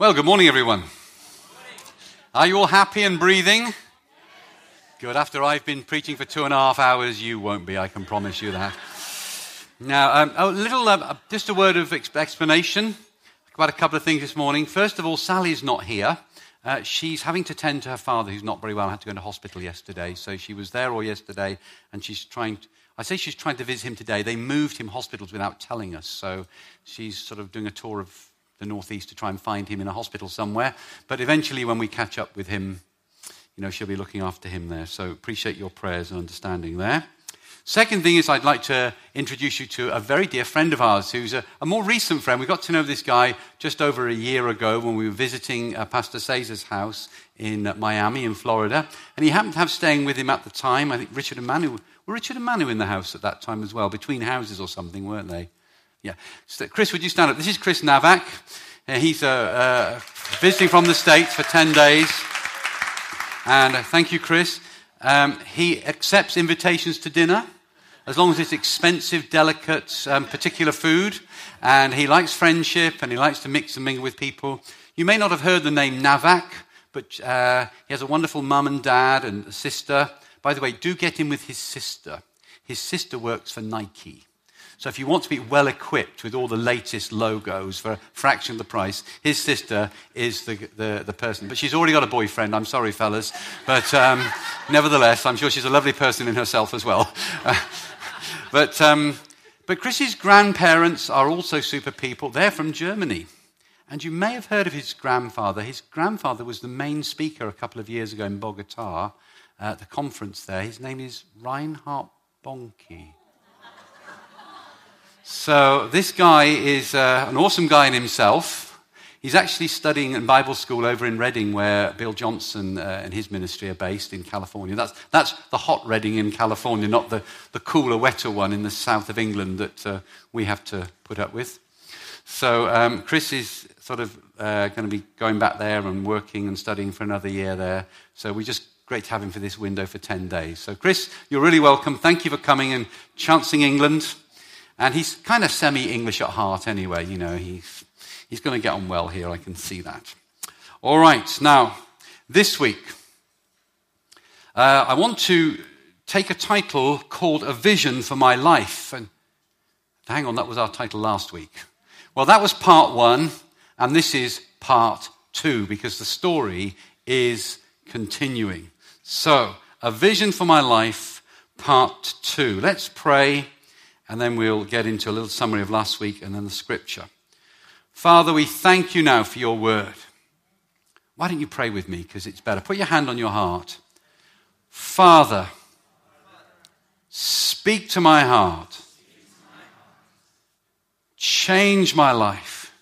Well, good morning, everyone. Are you all happy and breathing? Good. After I've been preaching for two and a half hours, you won't be, I can promise you that. Now, um, a little, uh, just a word of explanation about a couple of things this morning. First of all, Sally's not here. Uh, she's having to tend to her father, who's not very well, had to go into hospital yesterday. So she was there all yesterday, and she's trying. To, I say she's trying to visit him today. They moved him hospitals without telling us, so she's sort of doing a tour of the northeast to try and find him in a hospital somewhere. But eventually, when we catch up with him, you know, she'll be looking after him there. So appreciate your prayers and understanding there. Second thing is, I'd like to introduce you to a very dear friend of ours who's a, a more recent friend. We got to know this guy just over a year ago when we were visiting uh, Pastor Cesar's house in uh, Miami, in Florida. And he happened to have staying with him at the time, I think Richard and Manu. Were Richard and Manu in the house at that time as well? Between houses or something, weren't they? Yeah. So, Chris, would you stand up? This is Chris Navak. Uh, he's uh, uh, visiting from the States for 10 days. And uh, thank you, Chris. Um, he accepts invitations to dinner as long as it's expensive, delicate, um, particular food. And he likes friendship and he likes to mix and mingle with people. You may not have heard the name Navak, but uh, he has a wonderful mum and dad and a sister. By the way, do get in with his sister. His sister works for Nike. So if you want to be well equipped with all the latest logos for a fraction of the price, his sister is the, the, the person. But she's already got a boyfriend. I'm sorry, fellas. But um, nevertheless, I'm sure she's a lovely person in herself as well. but, um, but Chris's grandparents are also super people. They're from Germany. And you may have heard of his grandfather. His grandfather was the main speaker a couple of years ago in Bogota at the conference there. His name is Reinhard Bonnke. So, this guy is uh, an awesome guy in himself. He's actually studying in Bible school over in Redding, where Bill Johnson uh, and his ministry are based in California. That's, that's the hot Redding in California, not the, the cooler, wetter one in the south of England that uh, we have to put up with. So, um, Chris is sort of uh, going to be going back there and working and studying for another year there. So, we just great to have him for this window for 10 days. So, Chris, you're really welcome. Thank you for coming and chancing England. And he's kind of semi English at heart anyway. You know, he's, he's going to get on well here. I can see that. All right. Now, this week, uh, I want to take a title called A Vision for My Life. And hang on, that was our title last week. Well, that was part one, and this is part two because the story is continuing. So, A Vision for My Life, part two. Let's pray and then we'll get into a little summary of last week and then the scripture. Father, we thank you now for your word. Why don't you pray with me? Because it's better. Put your hand on your heart. Father, speak to my heart. Change my life.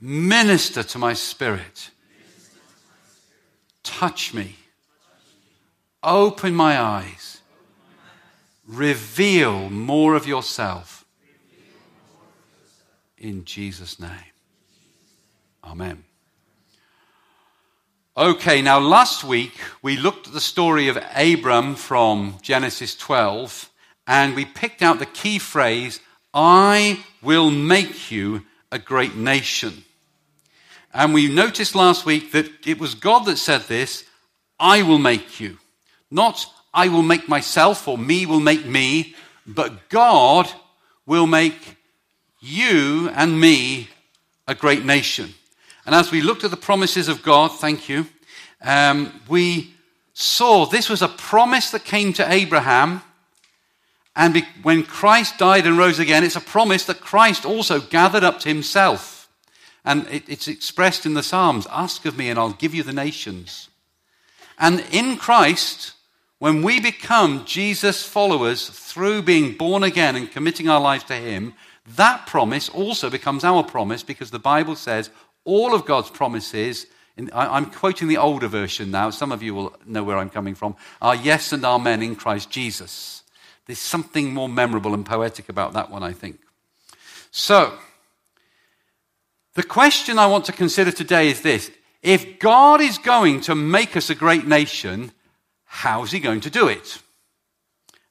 Minister to my spirit. Touch me. Open my eyes Reveal more of yourself. In Jesus' name. Amen. Okay, now last week we looked at the story of Abram from Genesis 12 and we picked out the key phrase, I will make you a great nation. And we noticed last week that it was God that said this, I will make you. Not I will make myself or me will make me, but God will make you and me a great nation. And as we looked at the promises of God, thank you, um, we saw this was a promise that came to Abraham. And be, when Christ died and rose again, it's a promise that Christ also gathered up to himself. And it, it's expressed in the Psalms Ask of me, and I'll give you the nations. And in Christ, when we become Jesus' followers through being born again and committing our lives to Him, that promise also becomes our promise because the Bible says all of God's promises, in, I, am quoting the older version now, some of you will know where I'm coming from, are yes and amen in Christ Jesus. There's something more memorable and poetic about that one, I think. So, the question I want to consider today is this if God is going to make us a great nation, How's he going to do it?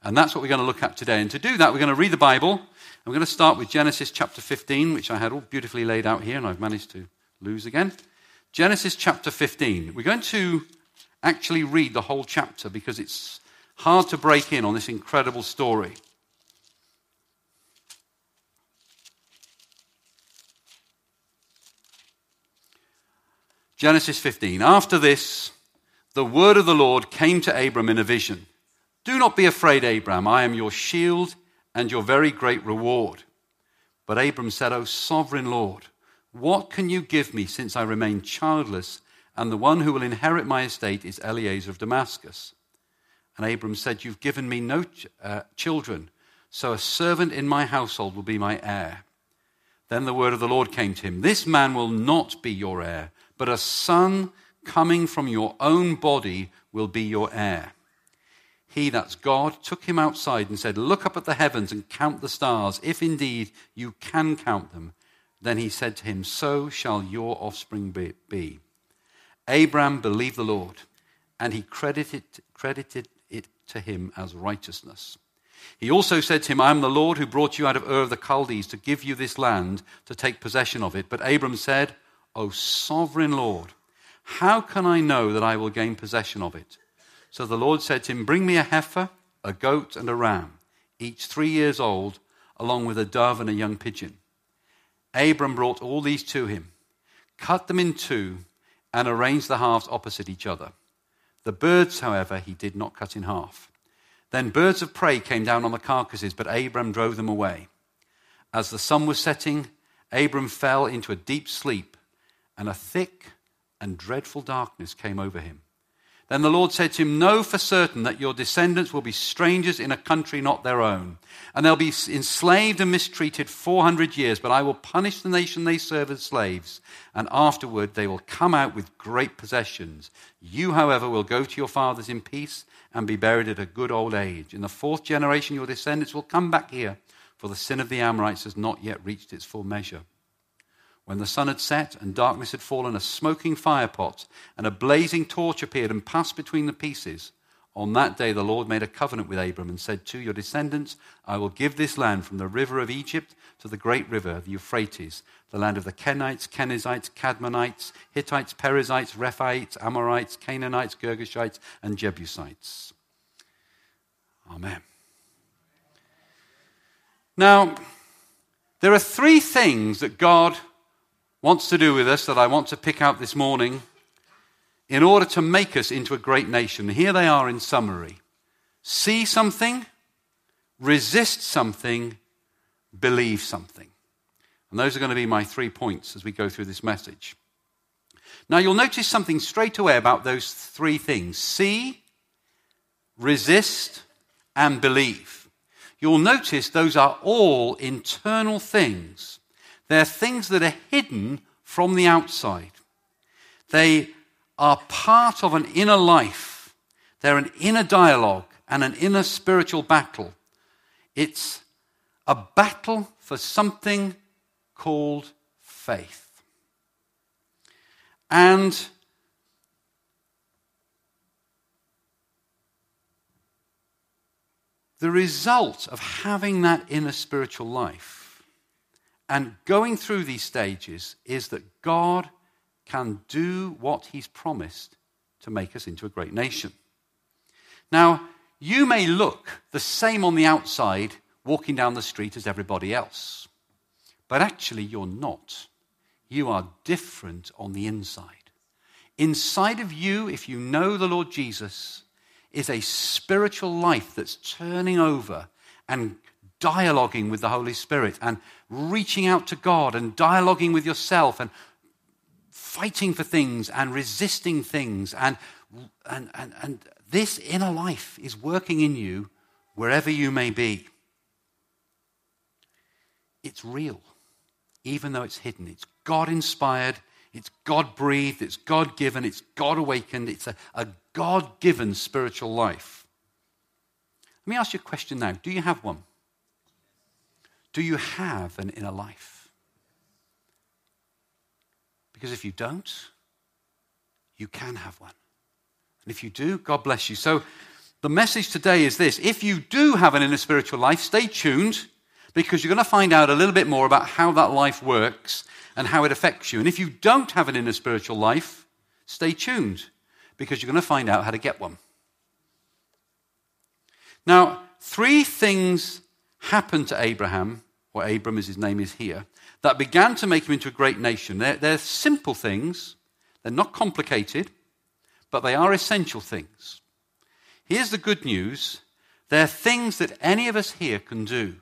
And that's what we're going to look at today. And to do that, we're going to read the Bible. We're going to start with Genesis chapter 15, which I had all beautifully laid out here, and I've managed to lose again. Genesis chapter 15. We're going to actually read the whole chapter because it's hard to break in on this incredible story. Genesis 15. After this, the word of the Lord came to Abram in a vision. Do not be afraid, Abram. I am your shield and your very great reward. But Abram said, O sovereign Lord, what can you give me since I remain childless, and the one who will inherit my estate is Eliezer of Damascus? And Abram said, You've given me no ch- uh, children, so a servant in my household will be my heir. Then the word of the Lord came to him This man will not be your heir but a son coming from your own body will be your heir. He, that's God, took him outside and said, Look up at the heavens and count the stars, if indeed you can count them. Then he said to him, So shall your offspring be. Abram believed the Lord, and he credited, credited it to him as righteousness. He also said to him, I am the Lord who brought you out of Ur of the Chaldees to give you this land to take possession of it. But Abram said, O sovereign Lord, how can I know that I will gain possession of it? So the Lord said to him, Bring me a heifer, a goat, and a ram, each three years old, along with a dove and a young pigeon. Abram brought all these to him, cut them in two, and arranged the halves opposite each other. The birds, however, he did not cut in half. Then birds of prey came down on the carcasses, but Abram drove them away. As the sun was setting, Abram fell into a deep sleep and a thick and dreadful darkness came over him. Then the Lord said to him, Know for certain that your descendants will be strangers in a country not their own, and they'll be enslaved and mistreated 400 years, but I will punish the nation they serve as slaves, and afterward they will come out with great possessions. You, however, will go to your fathers in peace and be buried at a good old age. In the fourth generation, your descendants will come back here, for the sin of the Amorites has not yet reached its full measure. When the sun had set and darkness had fallen, a smoking firepot and a blazing torch appeared and passed between the pieces. On that day, the Lord made a covenant with Abram and said, To your descendants, I will give this land from the river of Egypt to the great river, the Euphrates, the land of the Kenites, Kenizzites, Cadmonites, Hittites, Perizzites, Rephaites, Amorites, Canaanites, Girgashites, and Jebusites. Amen. Now, there are three things that God wants to do with us that I want to pick out this morning in order to make us into a great nation. Here they are in summary see something, resist something, believe something. And those are going to be my three points as we go through this message. Now, you'll notice something straight away about those three things see, resist, and believe. You'll notice those are all internal things they're things that are hidden from the outside. They are part of an inner life. They're an inner dialogue and an inner spiritual battle. It's a battle for something called faith. And the result of having that inner spiritual life and going through these stages is that God can do what He's promised to make us into a great nation. Now, you may look the same on the outside walking down the street as everybody else, but actually you're not. You are different on the inside. Inside of you, if you know the Lord Jesus, is a spiritual life that's turning over and dialoguing with the Holy Spirit and reaching out to God and dialoguing with yourself and fighting for things and resisting things. And, and, and, and this inner life is working in you wherever you may be. It's real, even though it's hidden. It's God inspired, it's God breathed, it's God given, it's God awakened, it's a, a God given spiritual life. Let me ask you a question now. Do you have one? Do you have an inner life? Because if you don't, you can have one. And if you do, God bless you. So the message today is this if you do have an inner spiritual life, stay tuned because you're going to find out a little bit more about how that life works and how it affects you. And if you don't have an inner spiritual life, stay tuned because you're going to find out how to get one. Now, three things happened to Abraham, or Abram as his name is here, that began to make him into a great nation. They're, they're simple things, they're not complicated, but they are essential things. Here's the good news they're things that any of us here can do.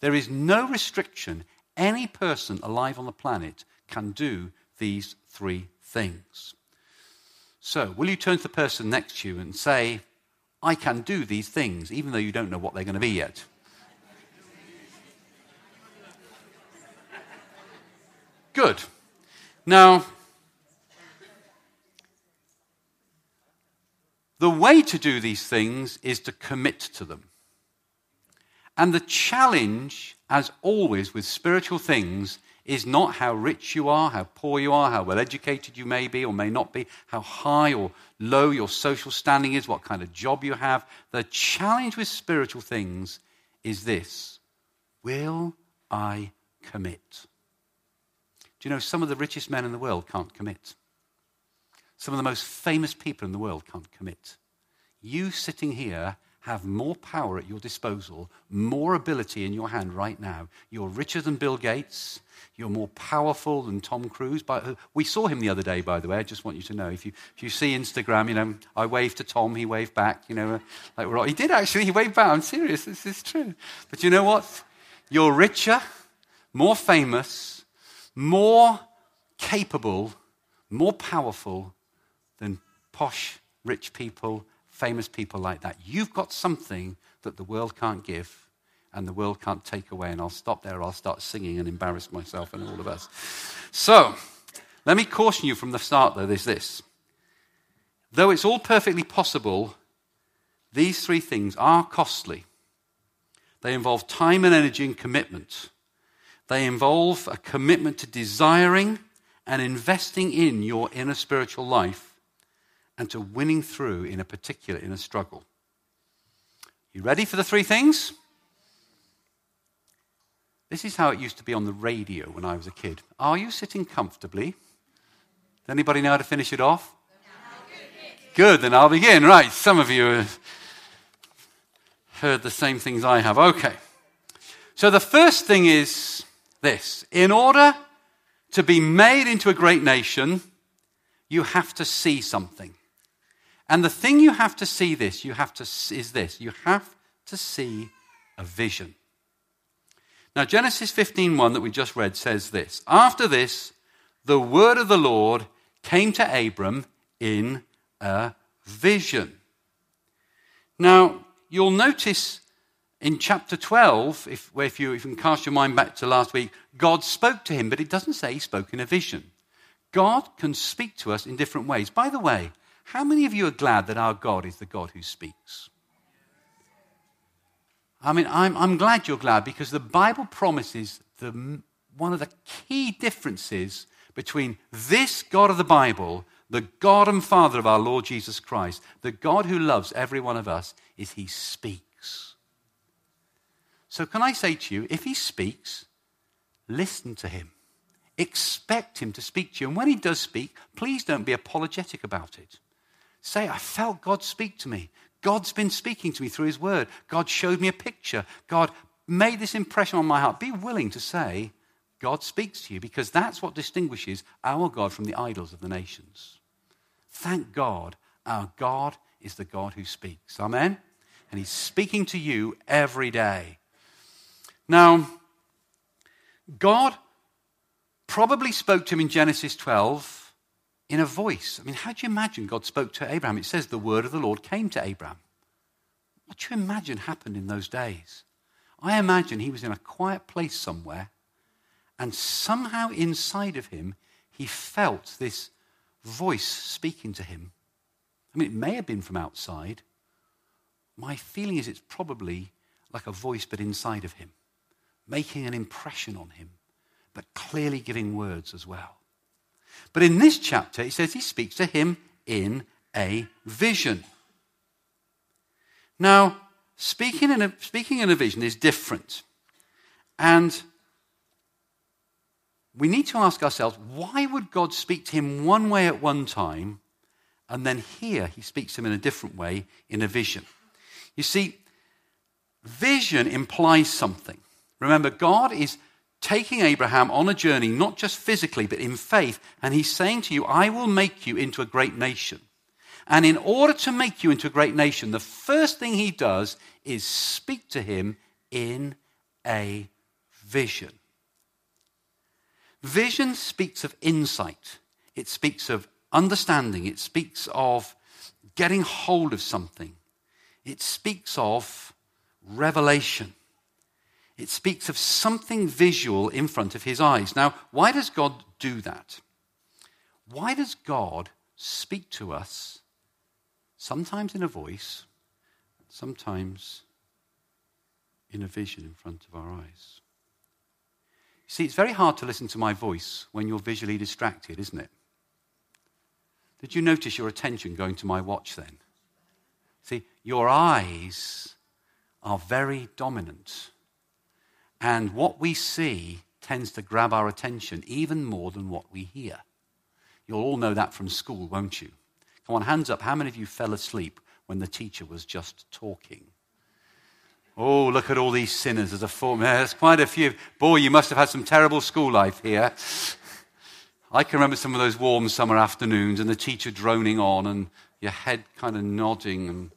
There is no restriction. Any person alive on the planet can do these three things. So, will you turn to the person next to you and say, I can do these things, even though you don't know what they're going to be yet? Good. Now, the way to do these things is to commit to them. And the challenge, as always with spiritual things, is not how rich you are, how poor you are, how well educated you may be or may not be, how high or low your social standing is, what kind of job you have. The challenge with spiritual things is this Will I commit? You know some of the richest men in the world can't commit? Some of the most famous people in the world can't commit. You sitting here have more power at your disposal, more ability in your hand right now. You're richer than Bill Gates. You're more powerful than Tom Cruise. Uh, we saw him the other day, by the way. I just want you to know. If you, if you see Instagram, you know, I waved to Tom, he waved back. You know, uh, like we're all, he did actually. He waved back. I'm serious. This is true. But you know what? You're richer, more famous, more capable, more powerful than posh, rich people, famous people like that. You've got something that the world can't give and the world can't take away. And I'll stop there, I'll start singing and embarrass myself and all of us. So, let me caution you from the start, though, there's this. Though it's all perfectly possible, these three things are costly. They involve time and energy and commitment. They involve a commitment to desiring and investing in your inner spiritual life and to winning through in a particular inner struggle. You ready for the three things? This is how it used to be on the radio when I was a kid. Are you sitting comfortably? Does anybody know how to finish it off? Good, then I'll begin. Right, some of you have heard the same things I have. Okay. So the first thing is this in order to be made into a great nation, you have to see something. And the thing you have to see this, you have to is this. You have to see a vision. Now Genesis 15:1 that we just read says this. After this, the word of the Lord came to Abram in a vision. Now, you'll notice in chapter 12, if, if, you, can cast your mind back to last week, God spoke to him, but it doesn't say he spoke in a vision. God can speak to us in different ways. By the way, how many of you are glad that our God is the God who speaks? I mean, I'm, I'm glad you're glad because the Bible promises the, one of the key differences between this God of the Bible, the God and Father of our Lord Jesus Christ, the God who loves every one of us, is he speaks. So, can I say to you, if he speaks, listen to him. Expect him to speak to you. And when he does speak, please don't be apologetic about it. Say, I felt God speak to me. God's been speaking to me through his word. God showed me a picture. God made this impression on my heart. Be willing to say, God speaks to you, because that's what distinguishes our God from the idols of the nations. Thank God, our God is the God who speaks. Amen? And he's speaking to you every day. Now, God probably spoke to him in Genesis 12 in a voice. I mean, how do you imagine God spoke to Abraham? It says the word of the Lord came to Abraham. What do you imagine happened in those days? I imagine he was in a quiet place somewhere, and somehow inside of him, he felt this voice speaking to him. I mean, it may have been from outside. My feeling is it's probably like a voice, but inside of him making an impression on him, but clearly giving words as well. But in this chapter, it says he speaks to him in a vision. Now, speaking in a, speaking in a vision is different. And we need to ask ourselves why would God speak to him one way at one time, and then here he speaks to him in a different way in a vision? You see, vision implies something. Remember, God is taking Abraham on a journey, not just physically, but in faith, and he's saying to you, I will make you into a great nation. And in order to make you into a great nation, the first thing he does is speak to him in a vision. Vision speaks of insight, it speaks of understanding, it speaks of getting hold of something, it speaks of revelation. It speaks of something visual in front of his eyes. Now, why does God do that? Why does God speak to us sometimes in a voice, sometimes in a vision in front of our eyes? See, it's very hard to listen to my voice when you're visually distracted, isn't it? Did you notice your attention going to my watch then? See, your eyes are very dominant. And what we see tends to grab our attention even more than what we hear. You'll all know that from school, won't you? Come on, hands up. How many of you fell asleep when the teacher was just talking? Oh, look at all these sinners as a form. There's quite a few. Boy, you must have had some terrible school life here. I can remember some of those warm summer afternoons and the teacher droning on and your head kind of nodding and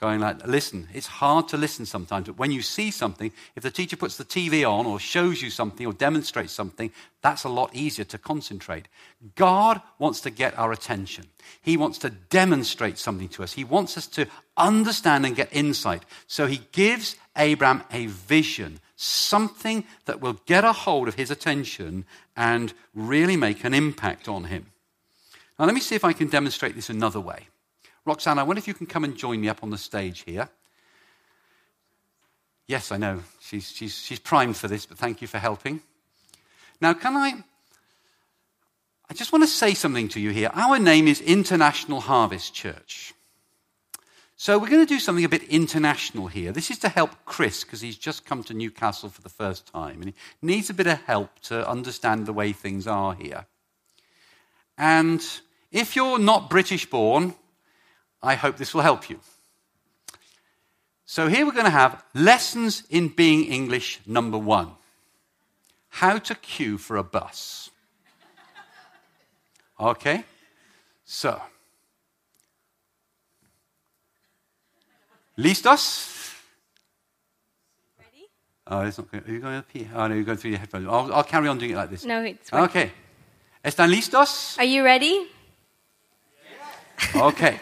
going like, listen, it's hard to listen sometimes, but when you see something, if the teacher puts the TV on or shows you something or demonstrates something, that's a lot easier to concentrate. God wants to get our attention. He wants to demonstrate something to us. He wants us to understand and get insight. So he gives Abraham a vision, something that will get a hold of his attention and really make an impact on him. Now, let me see if I can demonstrate this another way. Roxanne, I wonder if you can come and join me up on the stage here. Yes, I know. She's, she's, she's primed for this, but thank you for helping. Now, can I? I just want to say something to you here. Our name is International Harvest Church. So we're going to do something a bit international here. This is to help Chris because he's just come to Newcastle for the first time and he needs a bit of help to understand the way things are here. And if you're not British born, I hope this will help you. So, here we're going to have lessons in being English number one how to queue for a bus. Okay? So, ¿listos? Ready? Oh, it's not going. Are you going up here? Oh, no, you're going through your headphones. I'll, I'll carry on doing it like this. No, it's working. Okay. ¿Están listos? Are you ready? Okay.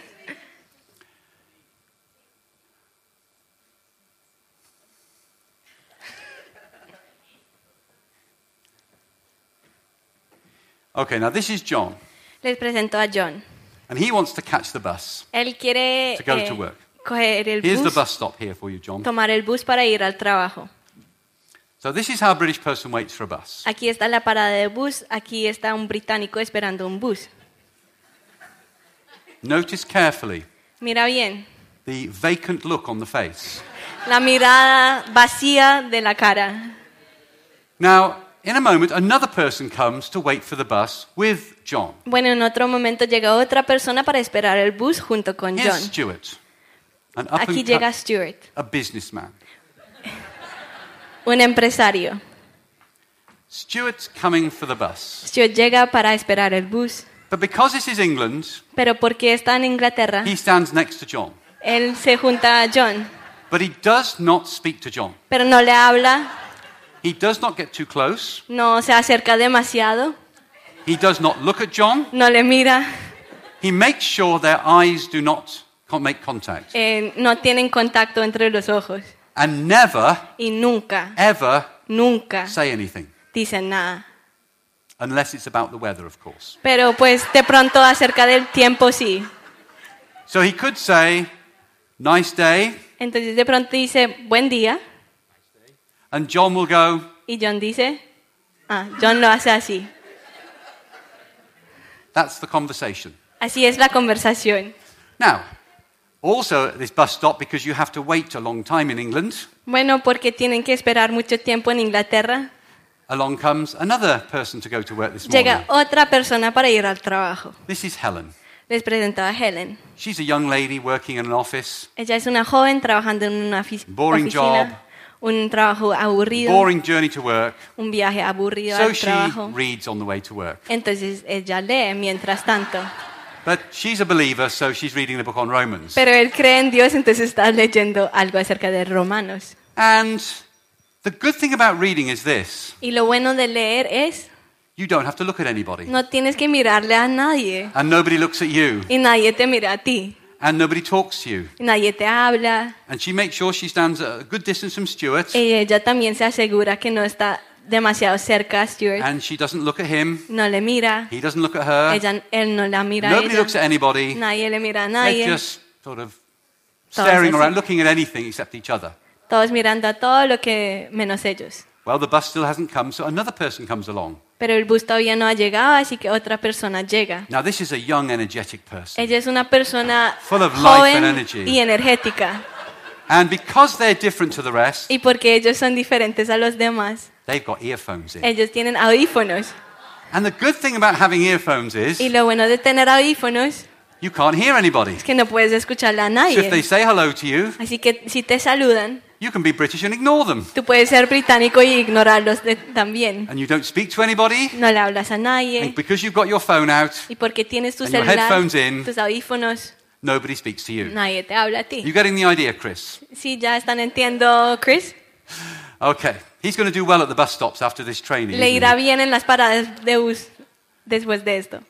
Okay, now this is John, Les presento a John. and he wants to catch the bus Él quiere to go eh, to work. coger el Here's the bus, bus stop here for you, John. tomar el bus para ir al trabajo. So this is how a British person waits for a bus. Aquí está la parada de bus, aquí está un británico esperando un bus. Notice carefully Mira bien, the vacant look on the face. la mirada vacía de la cara. Now, in a moment, another person comes to wait for the bus with John. Bueno, en otro momento llega otra persona para esperar el bus junto con Here's John. Stuart, an up Aquí and llega cut- Stuart, a businessman. un empresario. Stuart's coming for the bus. Stuart llega para esperar el bus, But because this is England, pero porque está en Inglaterra, he stands next to John. él se junta a John, But he does not speak to John. pero no le habla, He does not get too close. no se acerca demasiado, He does not look at John. no le mira, He makes sure their eyes do not make contact. eh, no tienen contacto entre los ojos And never, y nunca, ever nunca say anything. dicen nada. Unless it's about the weather, of course. Pero pues de pronto acerca del tiempo sí. So he could say, nice day. Entonces de pronto dice, buen día. And John will go, Y John dice, ah, John lo hace así. that's the conversation. Así es la conversación. Now, Also at this bus stop because you have to wait a long time in England. Bueno, porque tienen que esperar mucho tiempo en Inglaterra. Along comes another person to go to work this morning. Llega otra persona para ir al trabajo. This is Helen. Les presento a Helen. She's a young lady working in an office. Ella es una joven trabajando en una ofi- Boring oficina. Un trabajo aburrido. Boring journey to work. Un viaje aburrido So al she trabajo. reads on the way to work. Entonces ella lee mientras tanto. But she's a believer, so she's reading the book on Romans. Pero él cree en Dios, entonces está leyendo algo acerca de Romanos. And the good thing about reading is this Y lo bueno de leer es, you don't have to look at anybody. no tienes que mirarle a nadie. And nobody looks at you. Y nadie te mira a ti. And nobody talks to you. Nadie te habla. And she makes sure she stands at a good distance from Stuart. Y ella también se asegura que no está demasiado cerca a Stuart. And she doesn't look at him. No le mira. He doesn't look at her. Ella, él no la mira Nobody ella. looks at anybody. Nadie le mira a They're just sort of Todos staring así. around, looking at anything except each other. Todos mirando a todo lo que menos ellos. Well, the bus still hasn't come, so another person comes along. Pero el bus todavía no ha llegado, así que otra persona llega. Now, this is a young, energetic person. Ella es una persona Full of life joven and energy. y energética. And because they're different to the rest, Y porque ellos son diferentes a los demás, they've got earphones in. ellos tienen audífonos. And the good thing about having earphones is Y lo bueno de tener audífonos you can't hear anybody. es que no puedes escucharle a So if they say hello to you, Así que si te saludan, you can be British and ignore them. tú puedes ser británico y ignorarlos de- también. And you don't speak to anybody. No le hablas a And nadie. because you've got your phone out, Y porque tienes tu And your celular, headphones in. tus audífonos, nobody speaks to you. nadie te habla a ti. You ti. getting the idea, Chris? Sí, ya están entiendo, Chris. Okay. He's going to do well at the bus stops after this training. Le irá bien en las paradas de bus después de esto.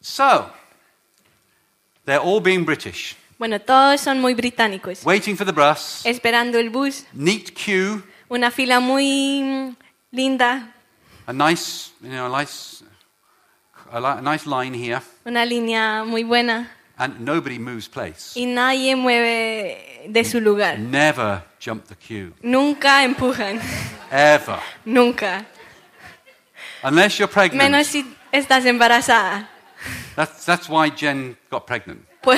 So, they're all being British, Bueno, todos son muy británicos. waiting for the bus, Esperando el bus, neat queue, una fila muy linda, a nice, you know, a nice, a, li- a nice line here, una línea muy buena and nobody moves place. y nadie mueve de su lugar. Never jump the queue, Nunca empujan, ever, nunca. unless you're pregnant. Menos si estás embarazada. That's that's why Jen got pregnant. Por,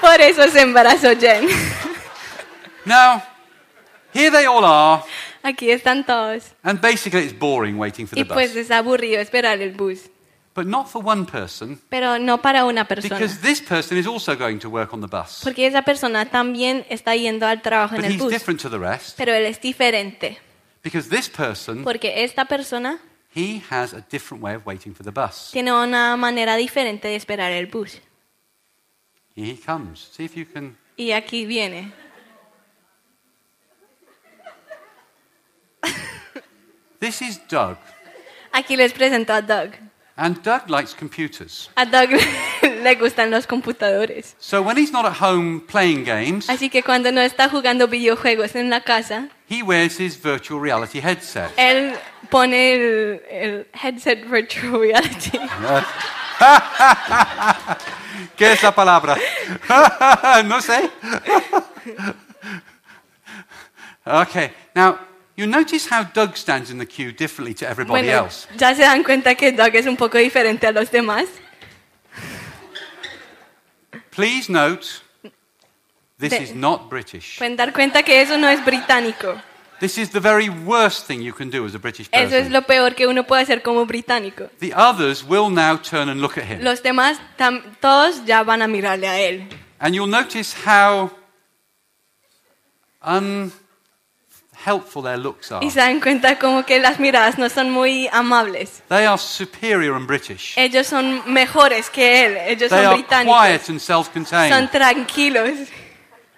por eso se embarazó Jen. Now, here they all are, Aquí están todos. and basically it's boring waiting for the Y pues bus, es aburrido esperar el bus. but not for one person, Pero no para una persona. because this person is also going to work on the bus, Porque esa persona también está yendo al trabajo en but el he's bus. different to the rest. Pero él es diferente. Because this person, Porque esta persona he has a different way of waiting for the bus. tiene una manera diferente de esperar el bus. Here he comes. See if you can. Y aquí viene. This is Doug. Aquí les presento a Doug. And Doug likes computers. A Doug le gustan los computadores. So when he's not at home playing games, Así que cuando no está jugando videojuegos en la casa, he wears his virtual reality headset. él pone el, el headset virtual reality. ¿Qué es la palabra? no sé. okay. Now, you notice how Doug stands in the queue differently to everybody Bueno, else. ya se dan cuenta que Doug es un poco diferente a los demás. Please note, this De- is not British. Pueden dar cuenta que eso no es británico. This is the very worst thing you can do as a British person. Eso es lo peor que uno puede hacer como británico. The others will now turn and look at him. Los demás, tam- todos ya van a mirarle a él. And you'll notice how unhelpful their looks are. Y se dan cuenta como que las miradas no son muy amables. They are superior and British. Ellos son mejores que él. Ellos They son are británicos. quiet and self-contained. Son tranquilos.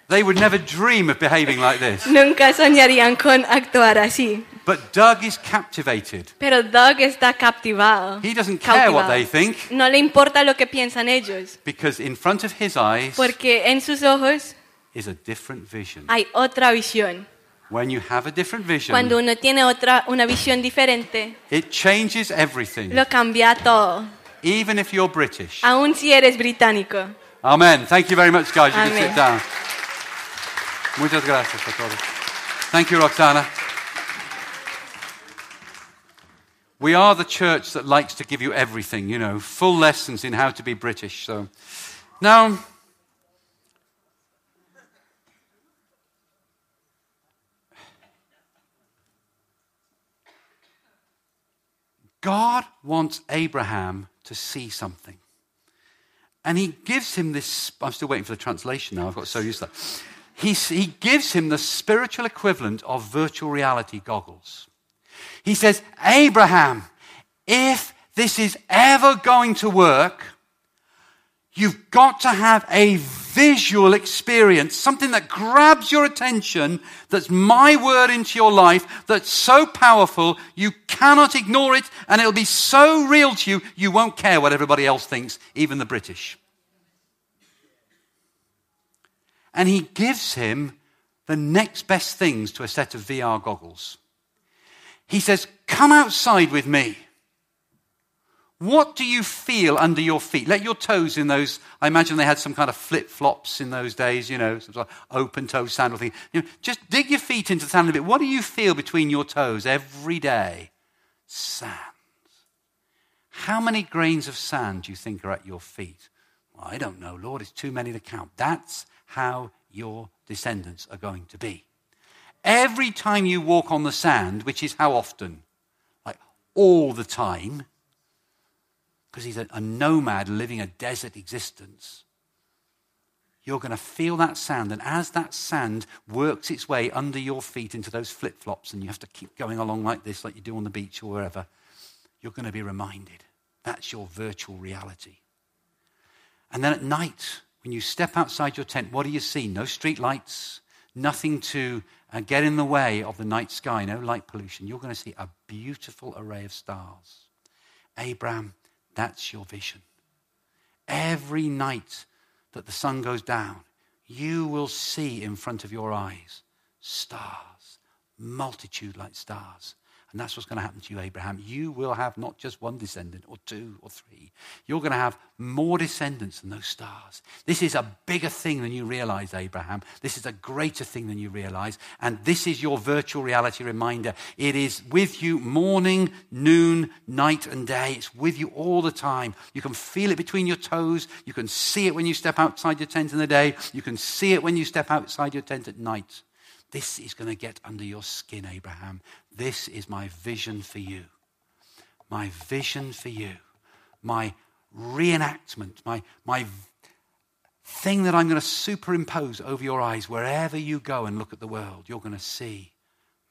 They would never dream of behaving like this. Nunca soñarían con actuar así. But Doug is captivated. Pero Doug está captivado. He doesn't care what they think No le importa lo que piensan ellos. because in front of his eyes Porque en sus ojos is a different vision. hay otra visión. When you have a different vision, Cuando uno tiene otra, una visión diferente, it changes everything, lo cambia todo. even if you're British. Aún si eres británico. Amen. Thank you very much, guys. You can sit down. Muchas gracias a todos. Thank you, Roxana. We are the church that likes to give you everything, you know, full lessons in how to be British. So now, God wants Abraham to see something. And he gives him this. I'm still waiting for the translation now. I've got so used to that. He, he gives him the spiritual equivalent of virtual reality goggles. He says, Abraham, if this is ever going to work, You've got to have a visual experience, something that grabs your attention, that's my word into your life, that's so powerful, you cannot ignore it, and it'll be so real to you, you won't care what everybody else thinks, even the British. And he gives him the next best things to a set of VR goggles. He says, Come outside with me. What do you feel under your feet? Let your toes in those. I imagine they had some kind of flip flops in those days, you know, some sort of open toe sandal thing. You know, just dig your feet into the sand a bit. What do you feel between your toes every day? Sand. How many grains of sand do you think are at your feet? Well, I don't know, Lord. It's too many to count. That's how your descendants are going to be. Every time you walk on the sand, which is how often? Like all the time because he's a, a nomad living a desert existence, you're going to feel that sand. And as that sand works its way under your feet into those flip flops, and you have to keep going along like this, like you do on the beach or wherever, you're going to be reminded. That's your virtual reality. And then at night, when you step outside your tent, what do you see? No street lights, nothing to uh, get in the way of the night sky, no light pollution. You're going to see a beautiful array of stars. Abraham that's your vision. Every night that the sun goes down, you will see in front of your eyes stars, multitude like stars. And that's what's going to happen to you, Abraham. You will have not just one descendant or two or three. You're going to have more descendants than those stars. This is a bigger thing than you realize, Abraham. This is a greater thing than you realize. And this is your virtual reality reminder. It is with you morning, noon, night, and day. It's with you all the time. You can feel it between your toes. You can see it when you step outside your tent in the day. You can see it when you step outside your tent at night. This is going to get under your skin, Abraham. This is my vision for you. My vision for you. My reenactment, my, my thing that I'm going to superimpose over your eyes wherever you go and look at the world. You're going to see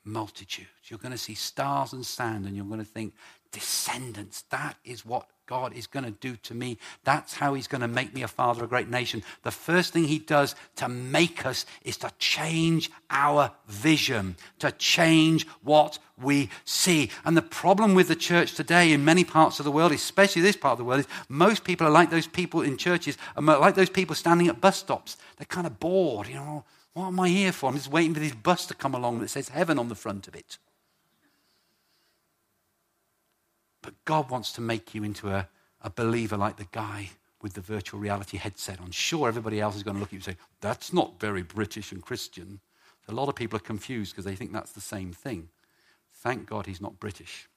multitudes. You're going to see stars and sand, and you're going to think, descendants. That is what God is going to do to me. That's how He's going to make me a father of a great nation. The first thing He does to make us is to change our vision, to change what we see. And the problem with the church today in many parts of the world, especially this part of the world, is most people are like those people in churches, like those people standing at bus stops. They're kind of bored. You know, what am I here for? I'm just waiting for this bus to come along that says heaven on the front of it. But God wants to make you into a, a believer like the guy with the virtual reality headset on. Sure, everybody else is going to look at you and say, that's not very British and Christian. A lot of people are confused because they think that's the same thing. Thank God he's not British.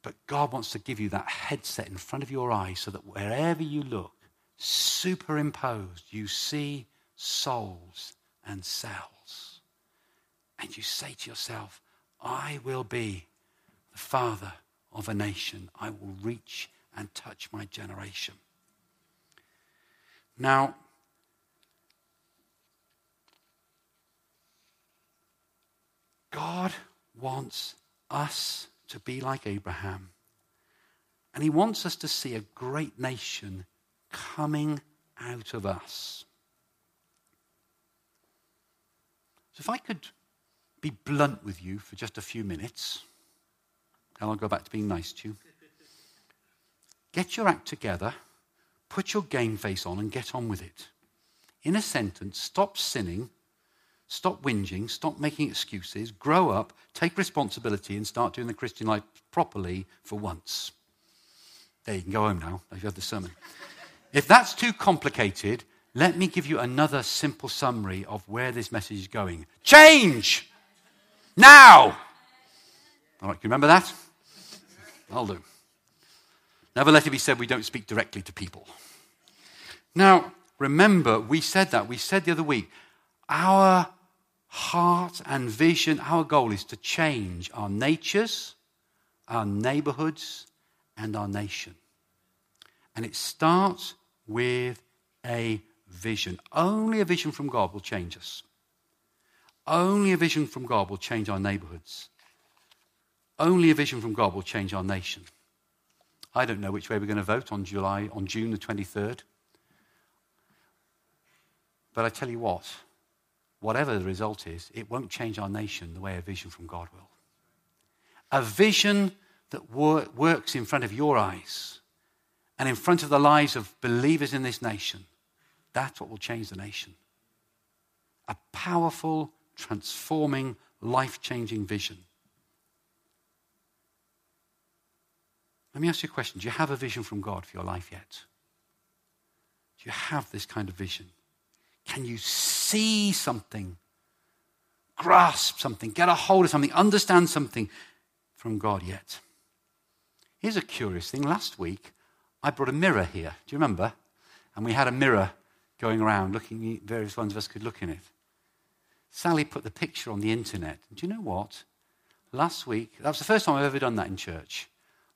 But God wants to give you that headset in front of your eyes so that wherever you look, superimposed, you see souls and cells. And you say to yourself, I will be the father of a nation. I will reach and touch my generation. Now, God wants us to be like Abraham. And he wants us to see a great nation coming out of us. So, if I could be blunt with you for just a few minutes. And I'll go back to being nice to you. Get your act together, put your game face on, and get on with it. In a sentence, stop sinning, stop whinging, stop making excuses, grow up, take responsibility, and start doing the Christian life properly for once. There, you can go home now. You've had the sermon. if that's too complicated, let me give you another simple summary of where this message is going. Change! Now! All right, can you remember that? I'll do. Never let it be said we don't speak directly to people. Now, remember, we said that. We said the other week, our heart and vision, our goal is to change our natures, our neighborhoods, and our nation. And it starts with a vision. Only a vision from God will change us. Only a vision from God will change our neighborhoods. Only a vision from God will change our nation. I don't know which way we're going to vote on July, on June the 23rd. But I tell you what, whatever the result is, it won't change our nation the way a vision from God will. A vision that wor- works in front of your eyes and in front of the lives of believers in this nation. That's what will change the nation. A powerful, transforming, life changing vision. Let me ask you a question. Do you have a vision from God for your life yet? Do you have this kind of vision? Can you see something, grasp something, get a hold of something, understand something from God yet? Here's a curious thing. Last week, I brought a mirror here. Do you remember? And we had a mirror going around, looking, various ones of us could look in it. Sally put the picture on the internet. Do you know what? Last week, that was the first time I've ever done that in church.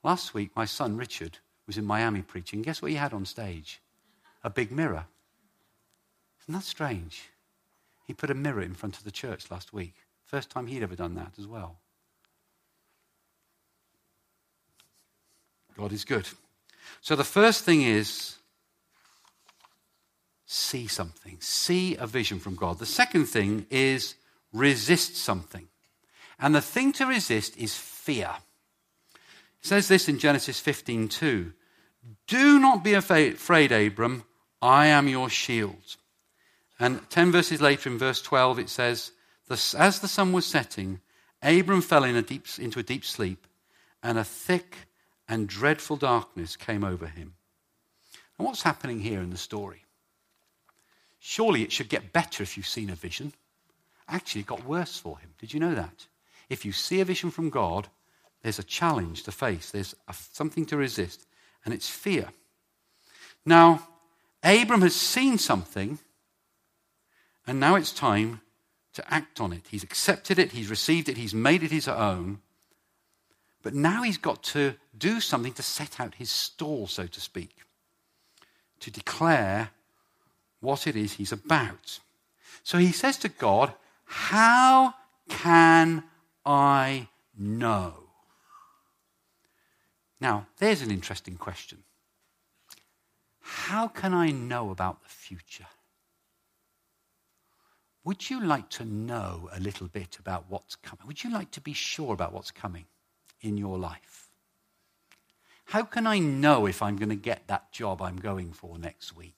Last week, my son Richard was in Miami preaching. Guess what he had on stage? A big mirror. Isn't that strange? He put a mirror in front of the church last week. First time he'd ever done that as well. God is good. So the first thing is see something, see a vision from God. The second thing is resist something. And the thing to resist is fear. Says this in Genesis 15:2. Do not be afraid, Abram, I am your shield. And 10 verses later in verse 12 it says, As the sun was setting, Abram fell in a deep, into a deep sleep, and a thick and dreadful darkness came over him. And what's happening here in the story? Surely it should get better if you've seen a vision. Actually, it got worse for him. Did you know that? If you see a vision from God, there's a challenge to face, there's something to resist, and it's fear. Now, Abram has seen something, and now it's time to act on it. He's accepted it, he's received it, he's made it his own. But now he's got to do something to set out his stall, so to speak, to declare what it is he's about. So he says to God, How can I know? Now, there's an interesting question. How can I know about the future? Would you like to know a little bit about what's coming? Would you like to be sure about what's coming in your life? How can I know if I'm going to get that job I'm going for next week?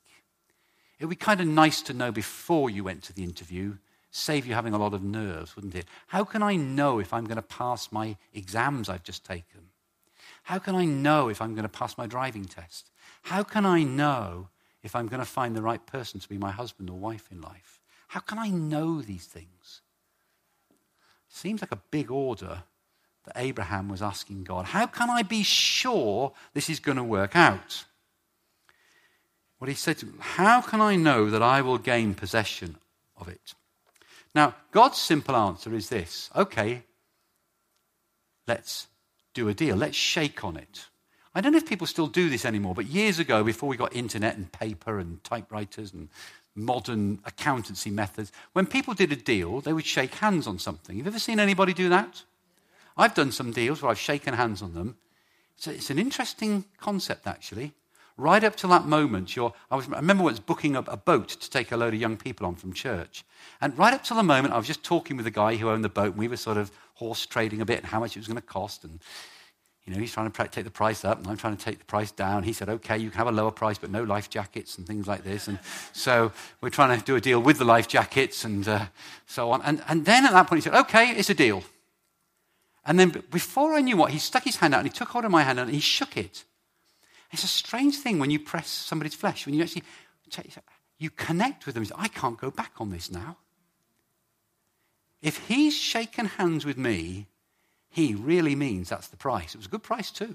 It would be kind of nice to know before you went to the interview, save you having a lot of nerves, wouldn't it? How can I know if I'm going to pass my exams I've just taken? How can I know if I'm going to pass my driving test? How can I know if I'm going to find the right person to be my husband or wife in life? How can I know these things? Seems like a big order that Abraham was asking God. How can I be sure this is going to work out? What he said to him, How can I know that I will gain possession of it? Now, God's simple answer is this okay, let's do a deal. Let's shake on it. I don't know if people still do this anymore, but years ago, before we got internet and paper and typewriters and modern accountancy methods, when people did a deal, they would shake hands on something. Have you ever seen anybody do that? I've done some deals where I've shaken hands on them. So it's an interesting concept, actually. Right up to that moment, you're, I, was, I remember once booking a, a boat to take a load of young people on from church. And right up to the moment, I was just talking with the guy who owned the boat, and we were sort of horse trading a bit and how much it was going to cost. And, you know, he's trying to take the price up, and I'm trying to take the price down. He said, okay, you can have a lower price, but no life jackets and things like this. And so we're trying to do a deal with the life jackets and uh, so on. And, and then at that point, he said, okay, it's a deal. And then before I knew what, he stuck his hand out and he took hold of my hand and he shook it. It's a strange thing when you press somebody's flesh, when you actually you connect with them. I can't go back on this now. If he's shaken hands with me, he really means that's the price. It was a good price too.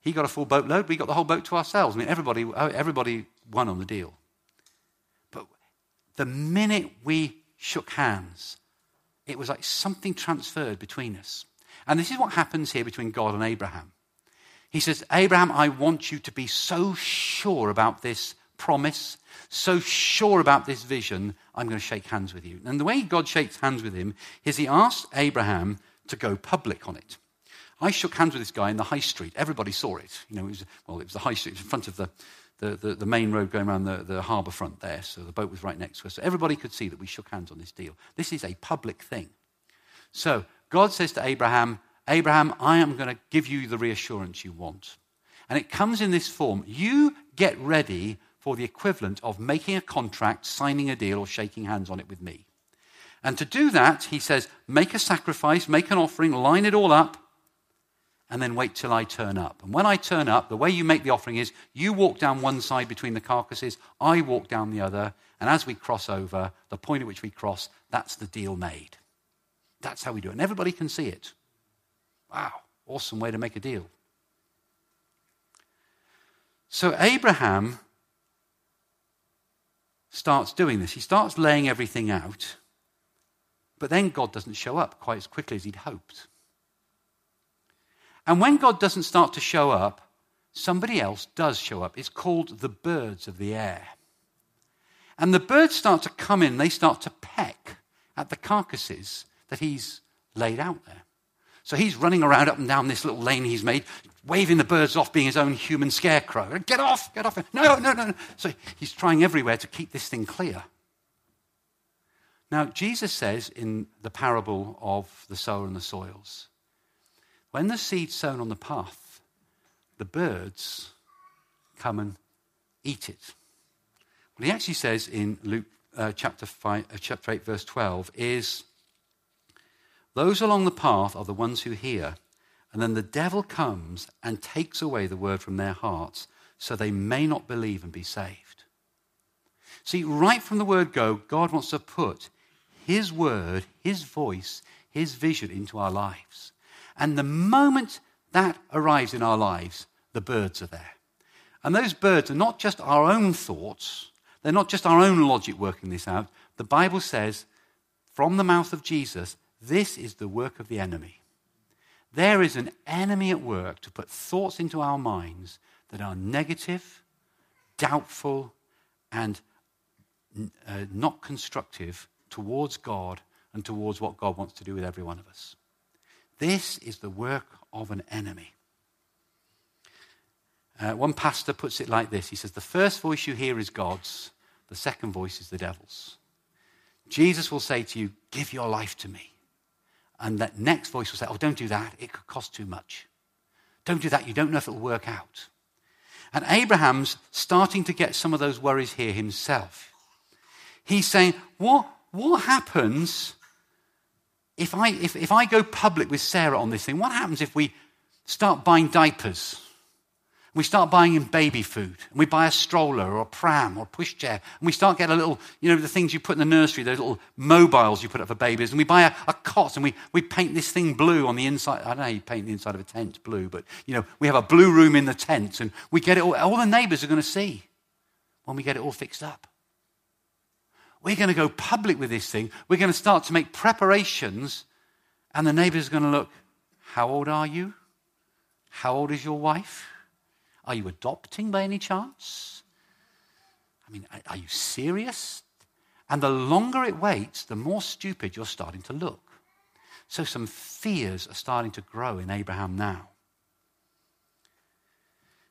He got a full boatload, we got the whole boat to ourselves. I mean, everybody, everybody won on the deal. But the minute we shook hands, it was like something transferred between us. And this is what happens here between God and Abraham. He says, Abraham, I want you to be so sure about this promise, so sure about this vision, I'm going to shake hands with you. And the way God shakes hands with him is he asks Abraham to go public on it. I shook hands with this guy in the high street. Everybody saw it. You know, it was, well, it was the high street, in front of the, the, the, the main road going around the, the harbour front there. So the boat was right next to us. So everybody could see that we shook hands on this deal. This is a public thing. So God says to Abraham, Abraham, I am going to give you the reassurance you want. And it comes in this form. You get ready for the equivalent of making a contract, signing a deal, or shaking hands on it with me. And to do that, he says, make a sacrifice, make an offering, line it all up, and then wait till I turn up. And when I turn up, the way you make the offering is you walk down one side between the carcasses, I walk down the other, and as we cross over, the point at which we cross, that's the deal made. That's how we do it. And everybody can see it. Wow, awesome way to make a deal. So Abraham starts doing this. He starts laying everything out, but then God doesn't show up quite as quickly as he'd hoped. And when God doesn't start to show up, somebody else does show up. It's called the birds of the air. And the birds start to come in, they start to peck at the carcasses that he's laid out there. So he's running around up and down this little lane he's made, waving the birds off, being his own human scarecrow. Get off, get off. No, no, no, no. So he's trying everywhere to keep this thing clear. Now, Jesus says in the parable of the sower and the soils when the seed's sown on the path, the birds come and eat it. What he actually says in Luke uh, chapter, five, uh, chapter 8, verse 12 is Those along the path are the ones who hear, and then the devil comes and takes away the word from their hearts so they may not believe and be saved. See, right from the word go, God wants to put his word, his voice, his vision into our lives. And the moment that arrives in our lives, the birds are there. And those birds are not just our own thoughts, they're not just our own logic working this out. The Bible says, from the mouth of Jesus, this is the work of the enemy. There is an enemy at work to put thoughts into our minds that are negative, doubtful, and uh, not constructive towards God and towards what God wants to do with every one of us. This is the work of an enemy. Uh, one pastor puts it like this He says, The first voice you hear is God's, the second voice is the devil's. Jesus will say to you, Give your life to me. And that next voice will say, Oh, don't do that. It could cost too much. Don't do that. You don't know if it'll work out. And Abraham's starting to get some of those worries here himself. He's saying, What, what happens if I, if, if I go public with Sarah on this thing, what happens if we start buying diapers? We start buying him baby food. And we buy a stroller or a pram or a pushchair. And we start getting a little, you know, the things you put in the nursery, those little mobiles you put up for babies. And we buy a, a cot and we, we paint this thing blue on the inside. I don't know how you paint the inside of a tent blue, but, you know, we have a blue room in the tent and we get it all. All the neighbors are going to see when we get it all fixed up. We're going to go public with this thing. We're going to start to make preparations, and the neighbors are going to look, How old are you? How old is your wife? Are you adopting by any chance? I mean, are you serious? And the longer it waits, the more stupid you're starting to look. So some fears are starting to grow in Abraham now.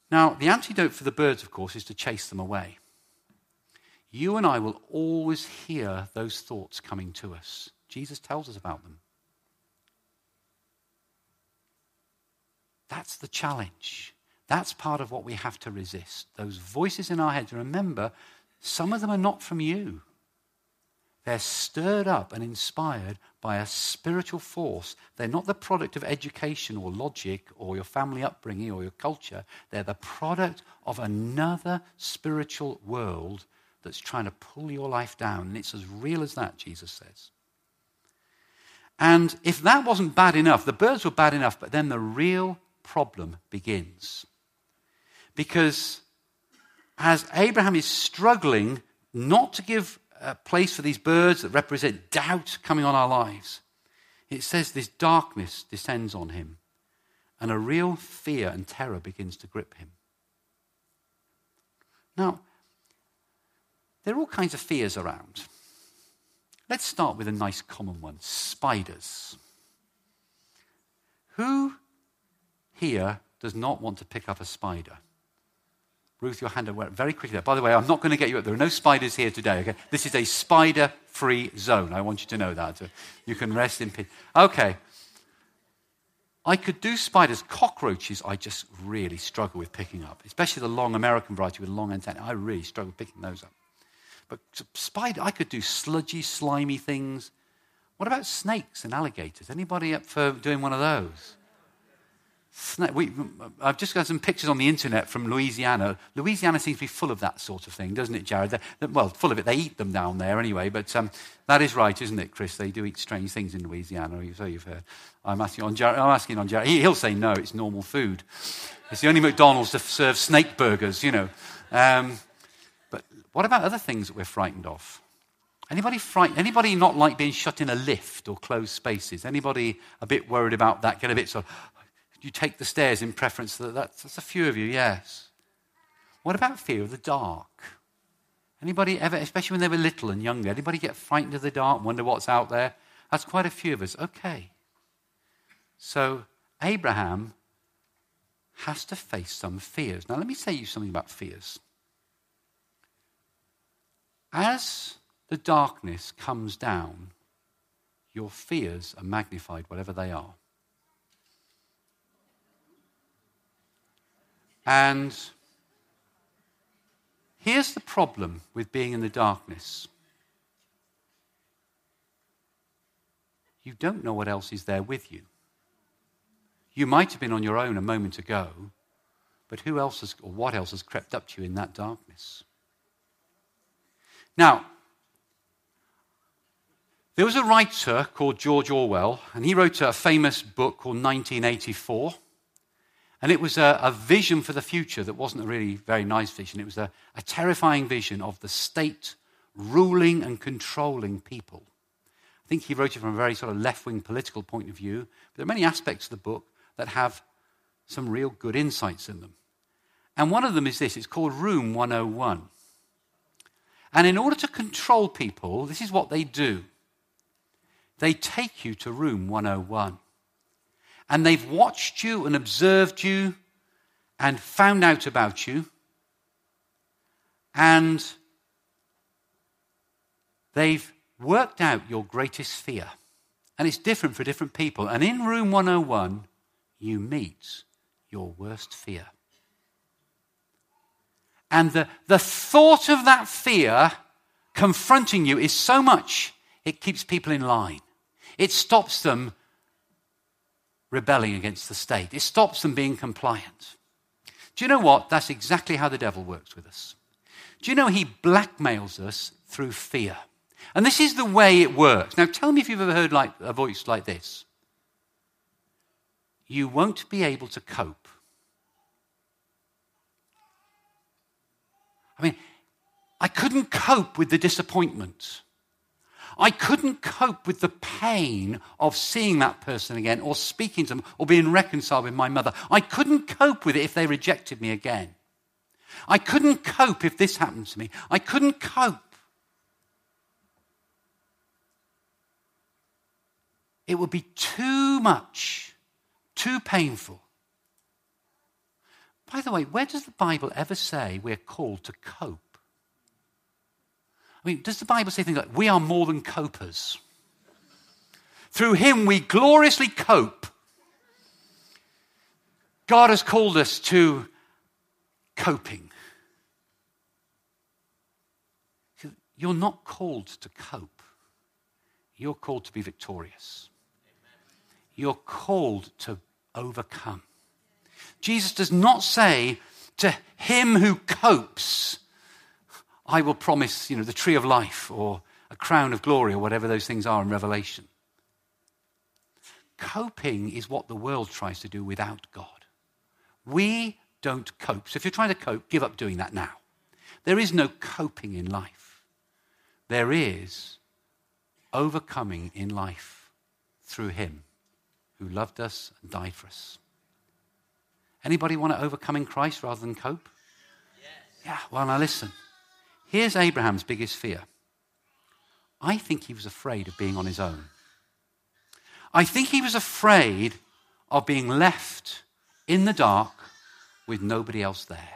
Now, the antidote for the birds, of course, is to chase them away you and I will always hear those thoughts coming to us. Jesus tells us about them. That's the challenge. That's part of what we have to resist. Those voices in our heads. Remember, some of them are not from you. They're stirred up and inspired by a spiritual force. They're not the product of education or logic or your family upbringing or your culture. They're the product of another spiritual world that's trying to pull your life down. And it's as real as that, Jesus says. And if that wasn't bad enough, the birds were bad enough, but then the real problem begins. Because as Abraham is struggling not to give a place for these birds that represent doubt coming on our lives. It says this darkness descends on him, and a real fear and terror begins to grip him. Now, there are all kinds of fears around. Let's start with a nice common one spiders. Who here does not want to pick up a spider? Ruth, your hand went very quickly there. By the way, I'm not going to get you up. There are no spiders here today, okay? This is a spider free zone. I want you to know that. You can rest in peace. Okay. I could do spiders. Cockroaches, I just really struggle with picking up, especially the long American variety with long antennae. I really struggle picking those up. But spider, I could do sludgy, slimy things. What about snakes and alligators? Anybody up for doing one of those? We, I've just got some pictures on the internet from Louisiana. Louisiana seems to be full of that sort of thing, doesn't it, Jared? They're, well, full of it. They eat them down there anyway, but um, that is right, isn't it, Chris? They do eat strange things in Louisiana, so you've heard. I'm asking on Jared. I'm asking on Jared. He, will say no, it's normal food. It's the only McDonald's to serve snake burgers, you know. Um, but what about other things that we're frightened of? Anybody frightened? Anybody not like being shut in a lift or closed spaces? Anybody a bit worried about that? Get a bit sort of, you take the stairs in preference to that? That's a few of you, yes. What about fear of the dark? Anybody ever, especially when they were little and younger, anybody get frightened of the dark, and wonder what's out there? That's quite a few of us. Okay. So Abraham has to face some fears. Now, let me say you something about fears. As the darkness comes down, your fears are magnified, whatever they are. And here's the problem with being in the darkness you don't know what else is there with you. You might have been on your own a moment ago, but who else has, or what else has crept up to you in that darkness? Now, there was a writer called George Orwell, and he wrote a famous book called 1984. And it was a, a, vision for the future that wasn't a really very nice vision. It was a, a terrifying vision of the state ruling and controlling people. I think he wrote it from a very sort of left wing political point of view. But there are many aspects of the book that have some real good insights in them. And one of them is this it's called Room 101. And in order to control people, this is what they do they take you to Room 101 and they've watched you and observed you and found out about you. And they've worked out your greatest fear. And it's different for different people. And in room 101, you meet your worst fear. And the, the thought of that fear confronting you is so much, it keeps people in line. It stops them rebelling against the state. It stops them being compliant. Do you know what? That's exactly how the devil works with us. Do you know he blackmails us through fear? And this is the way it works. Now, tell me if you've ever heard like, a voice like this. You won't be able to cope. I mean, I couldn't cope with the disappointment. I couldn't cope with the pain of seeing that person again or speaking to them or being reconciled with my mother. I couldn't cope with it if they rejected me again. I couldn't cope if this happened to me. I couldn't cope. It would be too much, too painful. By the way, where does the Bible ever say we're called to cope? I mean, does the Bible say things like, we are more than copers? Through him we gloriously cope. God has called us to coping. You're not called to cope, you're called to be victorious. You're called to overcome. Jesus does not say to him who copes, I will promise, you know, the tree of life or a crown of glory or whatever those things are in Revelation. Coping is what the world tries to do without God. We don't cope. So if you're trying to cope, give up doing that now. There is no coping in life. there is overcoming in life through him who loved us and died for us. Anybody want to overcome in Christ rather than cope? Yes. Yeah, well, now listen. Here's Abraham's biggest fear. I think he was afraid of being on his own. I think he was afraid of being left in the dark with nobody else there.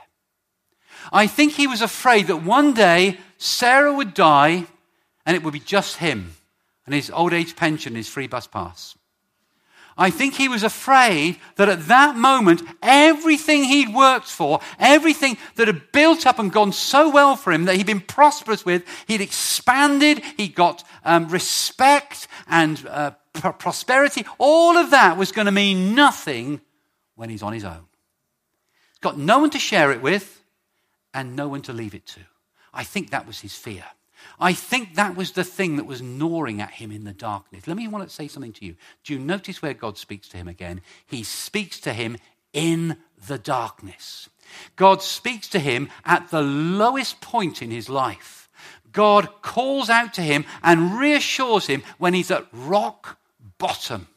I think he was afraid that one day Sarah would die and it would be just him and his old age pension, his free bus pass. I think he was afraid that at that moment, everything he'd worked for, everything that had built up and gone so well for him, that he'd been prosperous with, he'd expanded, he got um, respect and uh, pr- prosperity, all of that was going to mean nothing when he's on his own. He's got no one to share it with and no one to leave it to. I think that was his fear. I think that was the thing that was gnawing at him in the darkness. Let me want to say something to you. Do you notice where God speaks to him again? He speaks to him in the darkness. God speaks to him at the lowest point in his life. God calls out to him and reassures him when he's at rock bottom.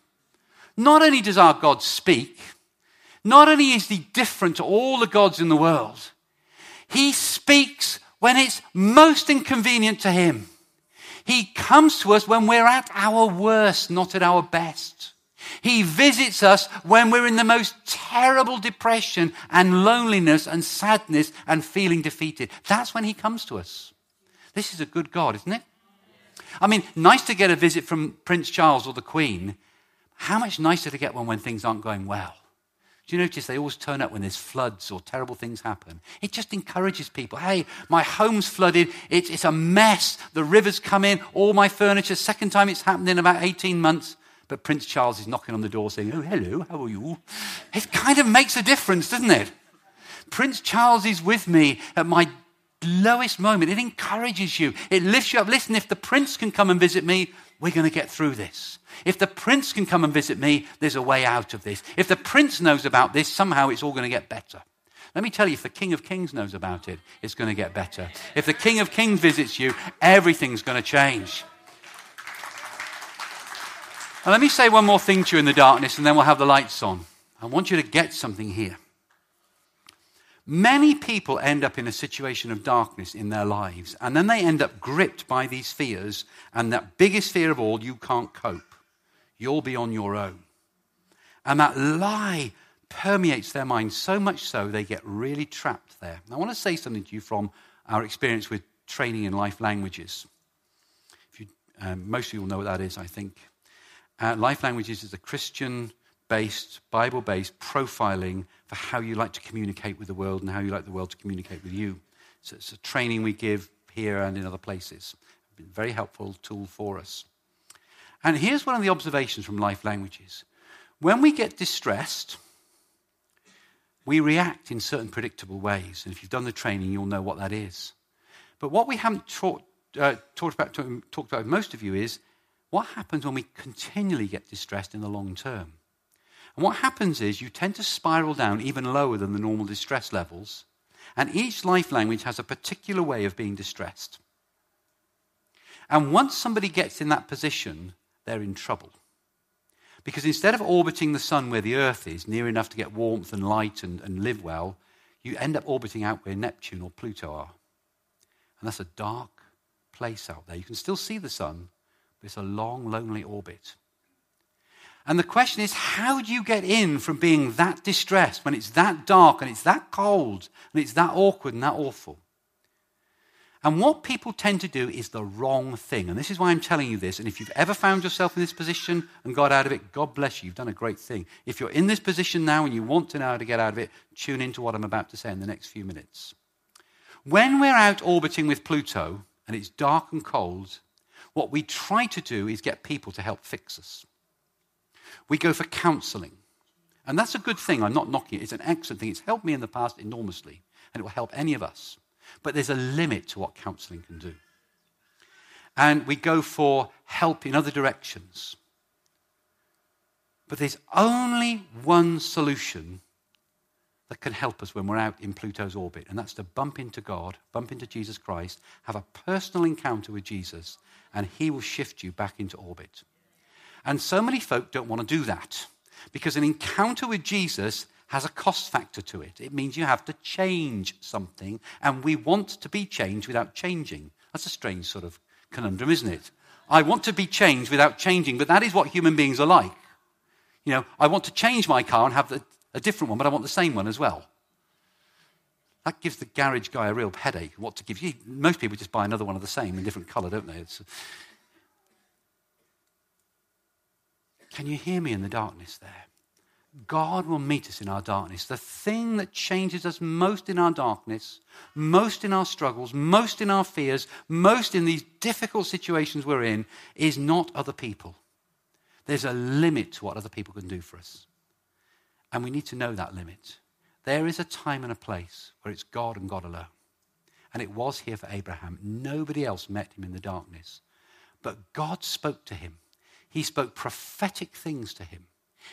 Not only does our God speak, not only is he different to all the gods in the world, he speaks when it's most inconvenient to Him. He comes to us when we're at our worst, not at our best. He visits us when we're in the most terrible depression and loneliness and sadness and feeling defeated. That's when He comes to us. This is a good God, isn't it? I mean, nice to get a visit from Prince Charles or the Queen. How much nicer to get one when things aren't going well? Do you notice they always turn up when there's floods or terrible things happen? It just encourages people. Hey, my home's flooded. It's, it's a mess. The rivers come in, all my furniture. Second time it's happened in about 18 months. But Prince Charles is knocking on the door saying, Oh, hello, how are you? It kind of makes a difference, doesn't it? Prince Charles is with me at my lowest moment. It encourages you, it lifts you up. Listen, if the prince can come and visit me, we're going to get through this. If the prince can come and visit me, there's a way out of this. If the prince knows about this, somehow it's all going to get better. Let me tell you, if the King of Kings knows about it, it's going to get better. If the King of Kings visits you, everything's going to change. And let me say one more thing to you in the darkness, and then we'll have the lights on. I want you to get something here. Many people end up in a situation of darkness in their lives, and then they end up gripped by these fears, and that biggest fear of all, you can't cope. You'll be on your own. And that lie permeates their mind so much so they get really trapped there. I want to say something to you from our experience with training in life languages. You, um, most of you will know what that is, I think. Uh, life languages is a Christian based, Bible based profiling for how you like to communicate with the world and how you like the world to communicate with you. So it's a training we give here and in other places. It's Been a very helpful tool for us. And here's one of the observations from life languages. When we get distressed, we react in certain predictable ways. And if you've done the training, you'll know what that is. But what we haven't taught, uh, talked, about, talked about with most of you is what happens when we continually get distressed in the long term. And what happens is you tend to spiral down even lower than the normal distress levels. And each life language has a particular way of being distressed. And once somebody gets in that position, they're in trouble. Because instead of orbiting the sun where the earth is, near enough to get warmth and light and, and live well, you end up orbiting out where Neptune or Pluto are. And that's a dark place out there. You can still see the sun, but it's a long, lonely orbit. And the question is, how do you get in from being that distressed when it's that dark and it's that cold and it's that awkward and that awful? And what people tend to do is the wrong thing. And this is why I'm telling you this. And if you've ever found yourself in this position and got out of it, God bless you. You've done a great thing. If you're in this position now and you want to know how to get out of it, tune into what I'm about to say in the next few minutes. When we're out orbiting with Pluto and it's dark and cold, what we try to do is get people to help fix us we go for counseling. And that's a good thing. I'm not knocking it. It's an excellent thing. It's helped me in the past enormously, and it will help any of us. But there's a limit to what counseling can do. And we go for help in other directions. But there's only one solution that can help us when we're out in Pluto's orbit, and that's to bump into God, bump into Jesus Christ, have a personal encounter with Jesus, and He will shift you back into orbit. And so many folk don't want to do that because an encounter with Jesus has a cost factor to it. It means you have to change something, and we want to be changed without changing. That's a strange sort of conundrum, isn't it? I want to be changed without changing, but that is what human beings are like. You know, I want to change my car and have the, a different one, but I want the same one as well. That gives the garage guy a real headache. What to give you? Most people just buy another one of the same in different colour, don't they? It's... Uh, Can you hear me in the darkness there? God will meet us in our darkness. The thing that changes us most in our darkness, most in our struggles, most in our fears, most in these difficult situations we're in, is not other people. There's a limit to what other people can do for us. And we need to know that limit. There is a time and a place where it's God and God alone. And it was here for Abraham. Nobody else met him in the darkness. But God spoke to him. He spoke prophetic things to him.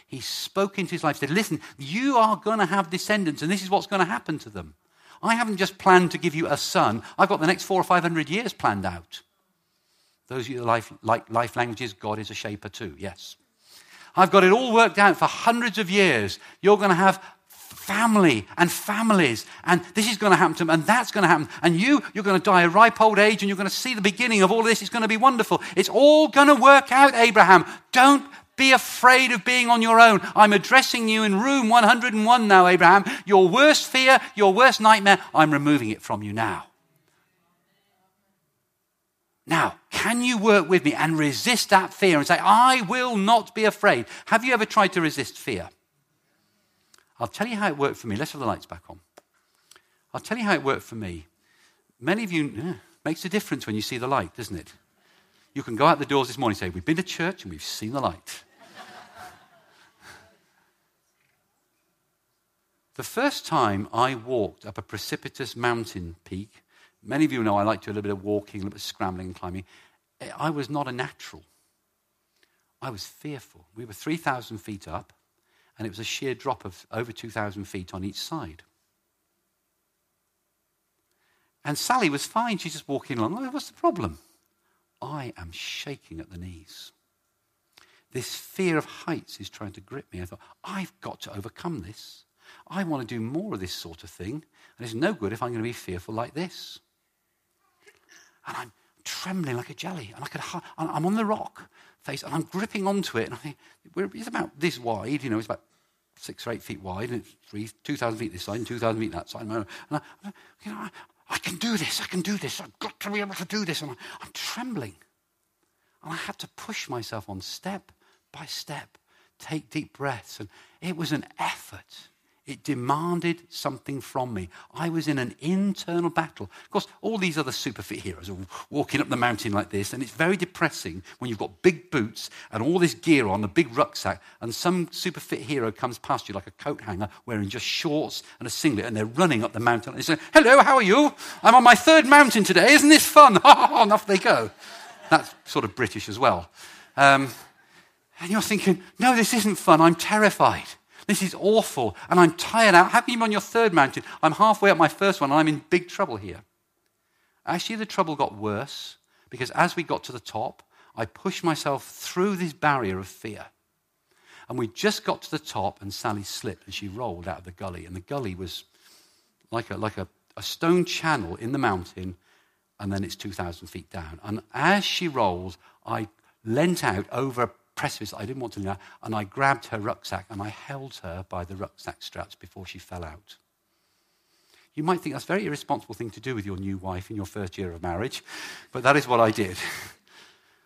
He spoke into his life, said, Listen, you are going to have descendants, and this is what's going to happen to them. I haven't just planned to give you a son, I've got the next four or five hundred years planned out. Those of you that life, like life languages, God is a shaper too, yes. I've got it all worked out for hundreds of years. You're going to have family and families, and this is going to happen to them, and that's going to happen. And you, you're going to die a ripe old age, and you're going to see the beginning of all this. It's going to be wonderful. It's all going to work out, Abraham. Don't be afraid of being on your own. I'm addressing you in room 101 now, Abraham. Your worst fear, your worst nightmare, I'm removing it from you now. Now, can you work with me and resist that fear and say, I will not be afraid? Have you ever tried to resist fear? I'll tell you how it worked for me. Let's have the lights back on. I'll tell you how it worked for me. Many of you, yeah, makes a difference when you see the light, doesn't it? You can go out the doors this morning and say, We've been to church and we've seen the light. The first time I walked up a precipitous mountain peak Many of you know I like to do a little bit of walking, a little bit of scrambling and climbing. Eh, I was not a natural. I was fearful. We were 3,000 feet up, and it was a sheer drop of over 2,000 feet on each side. And Sally was fine. She's just walking along. What's the problem? I am shaking at the knees. This fear of heights is trying to grip me. I thought, I've got to overcome this. I want to do more of this sort of thing. And it's no good if I'm going to be fearful like this and I'm trembling like a jelly. And I could, I'm on the rock face, and I'm gripping onto it. And I think it's about this wide, you know, it's about six or eight feet wide, and it's three, 2,000 feet this side and 2,000 feet that side. And I, you know, I, I, can do this, I can do this, I've got to be able to do this. And I, I'm trembling. And I had to push myself on step by step, take deep breaths. And it was an effort. It demanded something from me. I was in an internal battle. Of course, all these other super fit heroes are walking up the mountain like this, and it's very depressing when you've got big boots and all this gear on, a big rucksack, and some super fit hero comes past you like a coat hanger wearing just shorts and a singlet, and they're running up the mountain. And they say, Hello, how are you? I'm on my third mountain today. Isn't this fun? and off they go. That's sort of British as well. Um, and you're thinking, No, this isn't fun. I'm terrified. This is awful, and I'm tired out. How can you be on your third mountain? I'm halfway up my first one, and I'm in big trouble here. Actually, the trouble got worse because as we got to the top, I pushed myself through this barrier of fear. And we just got to the top, and Sally slipped and she rolled out of the gully. And the gully was like a, like a, a stone channel in the mountain, and then it's 2,000 feet down. And as she rolled, I leant out over precipice I didn't want to know. And I grabbed her rucksack and I held her by the rucksack straps before she fell out. You might think that's a very irresponsible thing to do with your new wife in your first year of marriage, but that is what I did.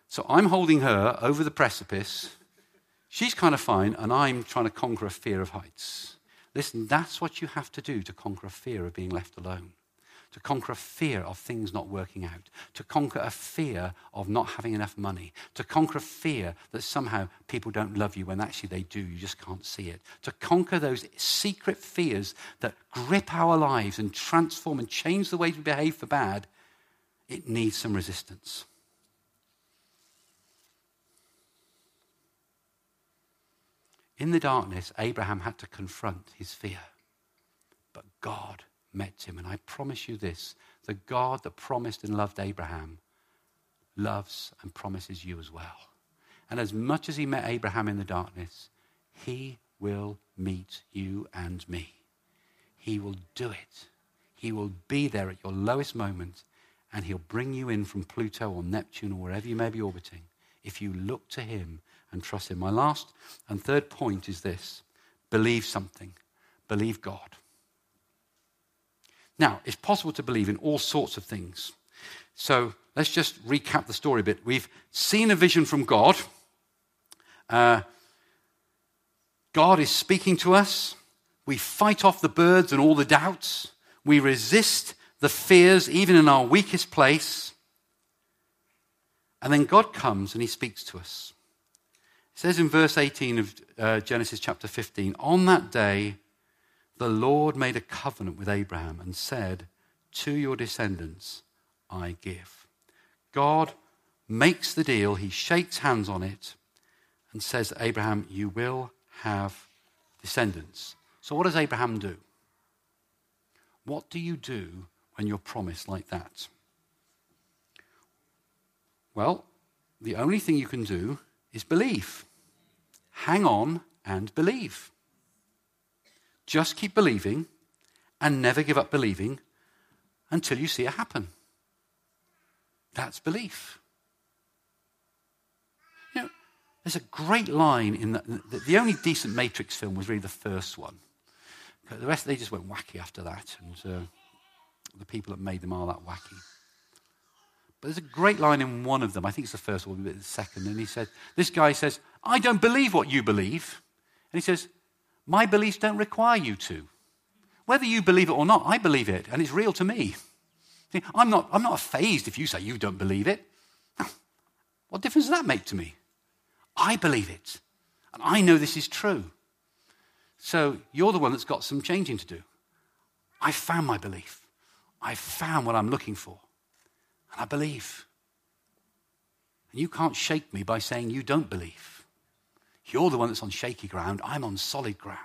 So I'm holding her over the precipice. She's kind of fine, and I'm trying to conquer a fear of heights. Listen, that's what you have to do to conquer a fear of being left alone to conquer a fear of things not working out, to conquer a fear of not having enough money, to conquer a fear that somehow people don't love you when actually they do, you just can't see it, to conquer those secret fears that grip our lives and transform and change the way we behave for bad, it needs some resistance. In the darkness, Abraham had to confront his fear. but God met him. And I promise you this the God that promised and loved Abraham loves and promises you as well. And as much as he met Abraham in the darkness, he will meet you and me. He will do it. He will be there at your lowest moment, and he'll bring you in from Pluto or Neptune or wherever you may be orbiting if you look to him and trust him. My last and third point is this believe something, believe God. Now, it's possible to believe in all sorts of things. So let's just recap the story a bit. We've seen a vision from God. Uh, God is speaking to us. We fight off the birds and all the doubts. We resist the fears, even in our weakest place. And then God comes and he speaks to us. It says in verse 18 of uh, Genesis chapter 15 On that day, the Lord made a covenant with Abraham and said, To your descendants I give. God makes the deal, he shakes hands on it, and says, Abraham, you will have descendants. So, what does Abraham do? What do you do when you're promised like that? Well, the only thing you can do is believe. Hang on and believe. Just keep believing and never give up believing until you see it happen. That's belief. You know, there's a great line in the, the, the only decent Matrix film was really the first one. The rest, they just went wacky after that, and uh, the people that made them are that wacky. But there's a great line in one of them. I think it's the first one, the second. And he said, This guy says, I don't believe what you believe. And he says, My beliefs don't require you to. Whether you believe it or not, I believe it, and it's real to me. See, I'm not, I'm not fazed if you say you don't believe it. What difference does that make to me? I believe it, and I know this is true. So you're the one that's got some changing to do. I found my belief. I found what I'm looking for. And I believe. And you can't shake me by saying you don't believe. You're the one that's on shaky ground. I'm on solid ground.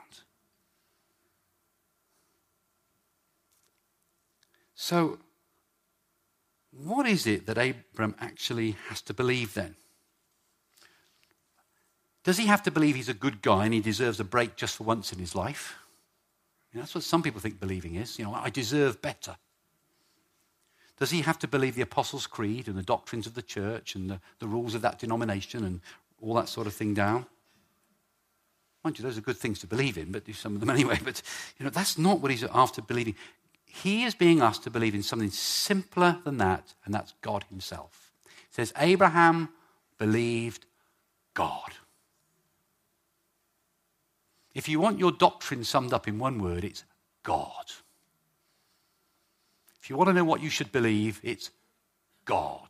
So, what is it that Abram actually has to believe then? Does he have to believe he's a good guy and he deserves a break just for once in his life? You know, that's what some people think believing is. You know, I deserve better. Does he have to believe the Apostles' Creed and the doctrines of the church and the, the rules of that denomination and all that sort of thing down? Mind you, those are good things to believe in, but do some of them anyway. But, you know, that's not what he's after believing. He is being asked to believe in something simpler than that, and that's God himself. It says, Abraham believed God. If you want your doctrine summed up in one word, it's God. If you want to know what you should believe, it's God.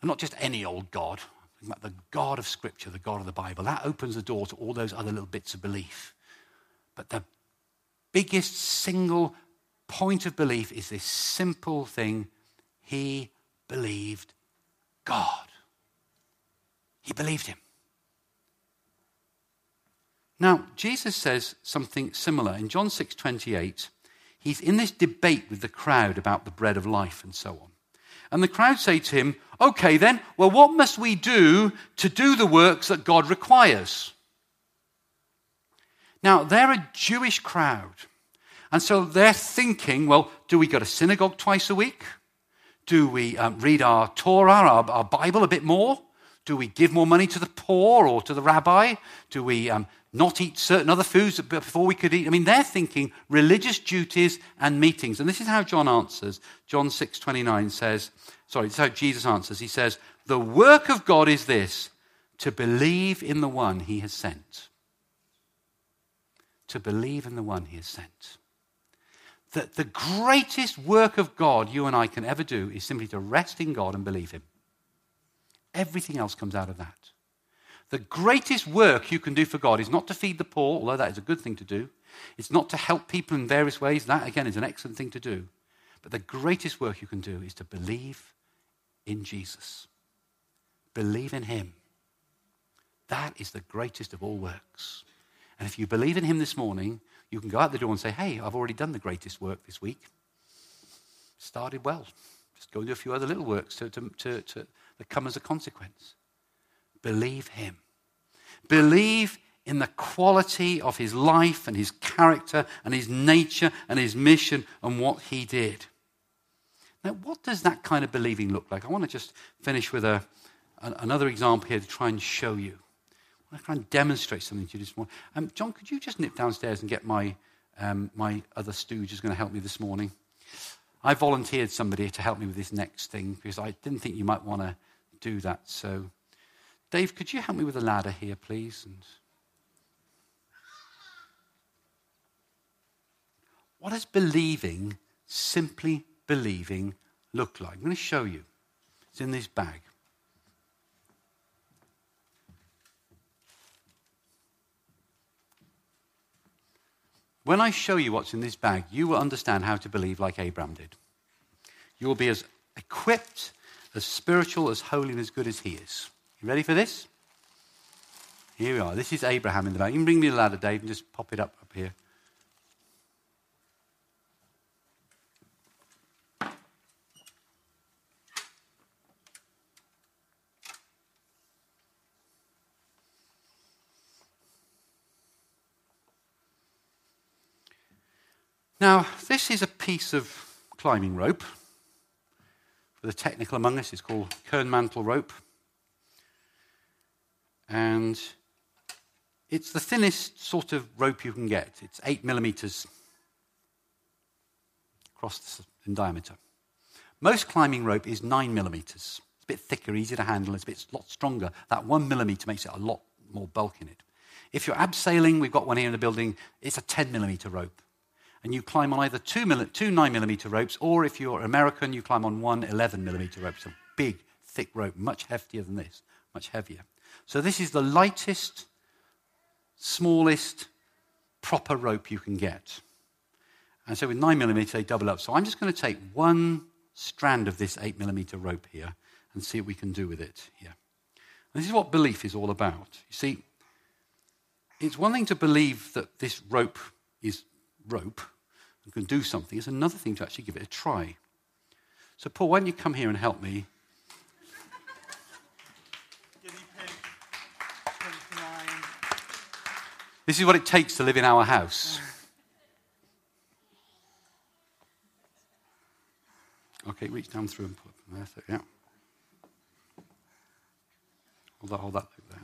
And not just any old God, about the God of Scripture, the God of the Bible. That opens the door to all those other little bits of belief. But the biggest single point of belief is this simple thing he believed God. He believed him. Now, Jesus says something similar. In John 6 28, he's in this debate with the crowd about the bread of life and so on. And the crowd say to him, Okay, then, well, what must we do to do the works that God requires? Now, they're a Jewish crowd. And so they're thinking, well, do we go to synagogue twice a week? Do we um, read our Torah, our, our, Bible, a bit more? Do we give more money to the poor or to the rabbi? Do we um, not eat certain other foods before we could eat. I mean, they're thinking religious duties and meetings. And this is how John answers. John 6:29 says, sorry, this is how Jesus answers. He says, "The work of God is this, to believe in the one he has sent." To believe in the one he has sent. That the greatest work of God you and I can ever do is simply to rest in God and believe him. Everything else comes out of that. The greatest work you can do for God is not to feed the poor, although that is a good thing to do. It's not to help people in various ways. That, again, is an excellent thing to do. But the greatest work you can do is to believe in Jesus. Believe in Him. That is the greatest of all works. And if you believe in Him this morning, You can go out the door and say, hey, I've already done the greatest work this week. Started well. Just go and do a few other little works to, to, to, to, that come as a consequence. Believe him. Believe in the quality of his life and his character and his nature and his mission and what he did. Now, what does that kind of believing look like? I want to just finish with a, another example here to try and show you. I want to try and demonstrate something to you this morning. Um, John, could you just nip downstairs and get my, um, my other stooge who's going to help me this morning? I volunteered somebody to help me with this next thing because I didn't think you might want to do that. So, Dave, could you help me with the ladder here, please? And what does believing, simply believing, look like? I'm going to show you. It's in this bag. When I show you what's in this bag, you will understand how to believe like Abraham did. You will be as equipped, as spiritual, as holy, and as good as he is. You ready for this? Here we are. This is Abraham in the back. You can bring me the ladder, Dave, and just pop it up up here. Now, this is a piece of climbing rope. For the technical among us, it's called Kernmantle rope. And it's the thinnest sort of rope you can get. It's eight millimeters across in diameter. Most climbing rope is nine millimeters. It's a bit thicker, easier to handle, it's a bit lot stronger. That one millimeter makes it a lot more bulk in it. If you're abseiling, we've got one here in the building, it's a 10 millimeter rope and you climb on either two, mil- two 9 millimeter ropes, or if you're American, you climb on one 11 millimeter rope. It's a big, thick rope, much heftier than this, much heavier. So this is the lightest, smallest, proper rope you can get. And so with 9 millimeter, they double up. So I'm just going to take one strand of this 8 millimeter rope here and see what we can do with it here. And this is what belief is all about. You see, it's one thing to believe that this rope is rope and can do something, it's another thing to actually give it a try. So, Paul, why don't you come here and help me? This is what it takes to live in our house. Okay, reach down through and put them there. Yeah. Hold that, hold that there.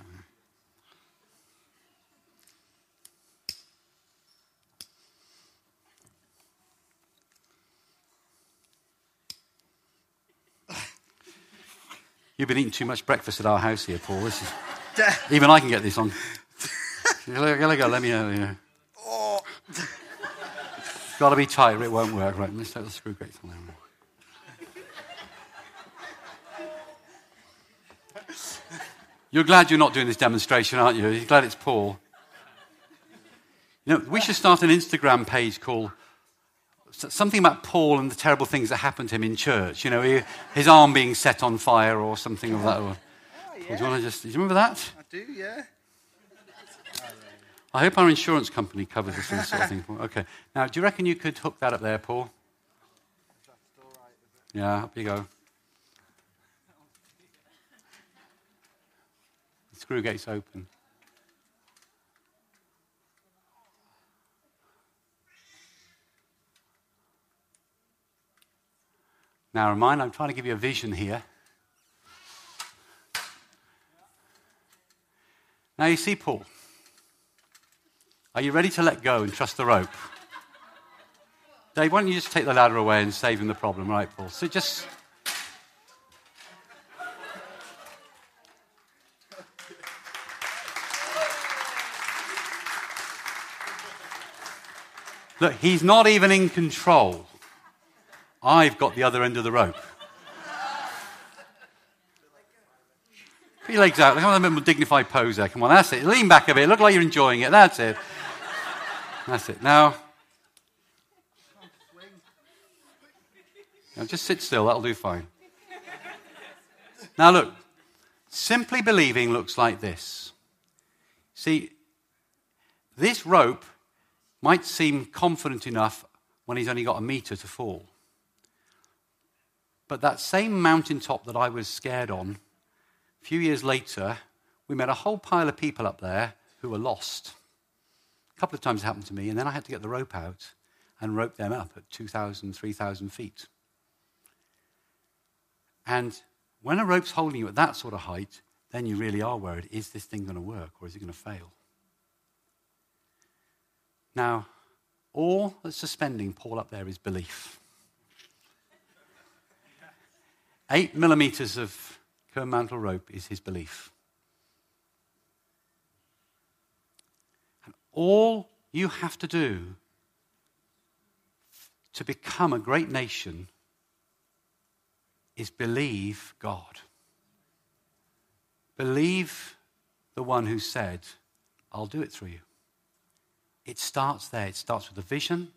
You've been eating too much breakfast at our house here, Paul. Is, even I can get this on. Let, let go, let me uh, know. Yeah. Oh. Got to be tighter, it won't work. Right, let's take the screw gates on there. You're glad you're not doing this demonstration, aren't you? You're glad it's Paul. You know, we should start an Instagram page called something about Paul and the terrible things that happened to him in church. You know, his arm being set on fire or something of that. Oh, yeah. Do you want to just? Do you remember that? I do, yeah. I hope our insurance company covers this sort of thing. Okay. Now, do you reckon you could hook that up there, Paul? Yeah, up you go. The screw gate's open. Now, remind, I'm trying to give you a vision here. Now, you see Paul. Are you ready to let go and trust the rope? Dave, why don't you just take the ladder away and save him the problem, right, Paul? So just. Look, he's not even in control. I've got the other end of the rope. Put your legs out. Come on, a bit more dignified pose there. Come on, that's it. Lean back a bit. Look like you're enjoying it. That's it. That's it. Now, now just sit still. That'll do fine. Now, look. Simply believing looks like this. See, this rope might seem confident enough when he's only got a meter to fall. But that same mountaintop that I was scared on, a few years later, we met a whole pile of people up there who were lost. A couple of times it happened to me, and then I had to get the rope out and rope them up at 2,000, 3,000 feet. And when a rope's holding you at that sort of height, then you really are worried is this thing going to work or is it going to fail? Now, all that's suspending Paul up there is belief. Eight millimeters of mantle rope is his belief. All you have to do to become a great nation is believe God. Believe the one who said, I'll do it through you. It starts there. It starts with a vision,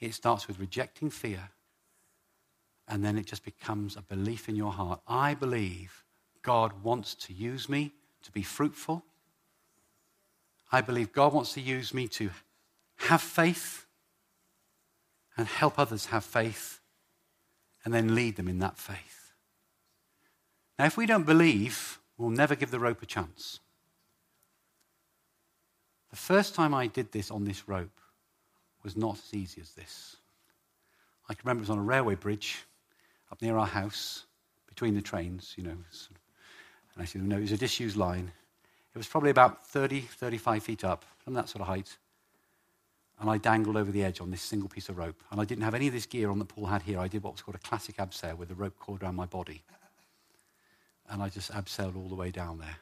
it starts with rejecting fear, and then it just becomes a belief in your heart. I believe God wants to use me to be fruitful. I believe God wants to use me to have faith and help others have faith and then lead them in that faith. Now, if we don't believe, we'll never give the rope a chance. The first time I did this on this rope was not as easy as this. I can remember it was on a railway bridge up near our house, between the trains, you know. And I said, no, it was a disused line. It was probably about 30, 35 feet up, from that sort of height. And I dangled over the edge on this single piece of rope. And I didn't have any of this gear on that Paul had here. I did what was called a classic abseil with a rope cord around my body. And I just abseiled all the way down there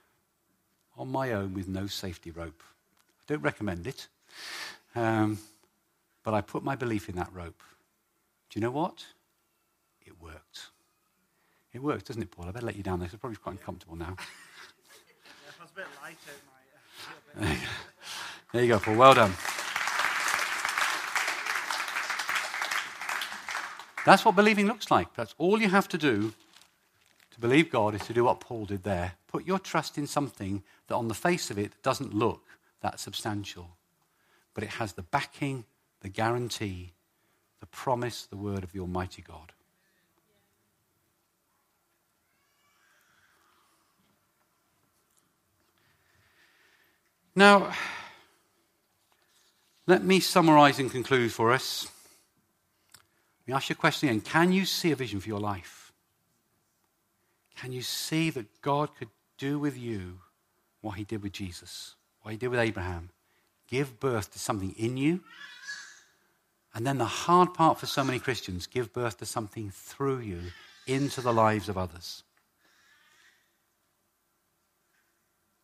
on my own with no safety rope. I don't recommend it. Um, but I put my belief in that rope. Do you know what? It worked. It works, doesn't it, Paul? I better let you down there. It's probably quite uncomfortable now. There you go, Paul. Well done. That's what believing looks like. That's all you have to do to believe God is to do what Paul did there. Put your trust in something that on the face of it doesn't look that substantial, but it has the backing, the guarantee, the promise, the word of the Almighty God. Now, let me summarize and conclude for us. Let me ask you a question again. Can you see a vision for your life? Can you see that God could do with you what he did with Jesus, what he did with Abraham? Give birth to something in you. And then the hard part for so many Christians give birth to something through you into the lives of others.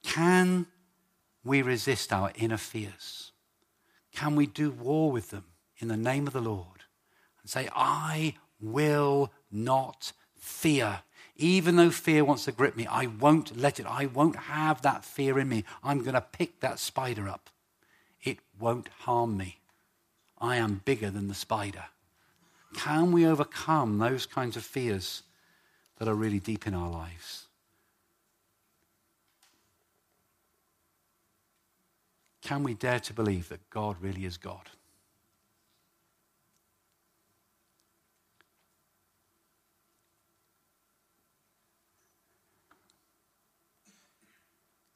Can we resist our inner fears? Can we do war with them in the name of the Lord? and say, I will not fear. Even though fear wants to grip me, I won't let it. I won't have that fear in me. I'm going to pick that spider up. It won't harm me. I am bigger than the spider. Can we overcome those kinds of fears that are really deep in our lives? Can we dare to believe that God really is God?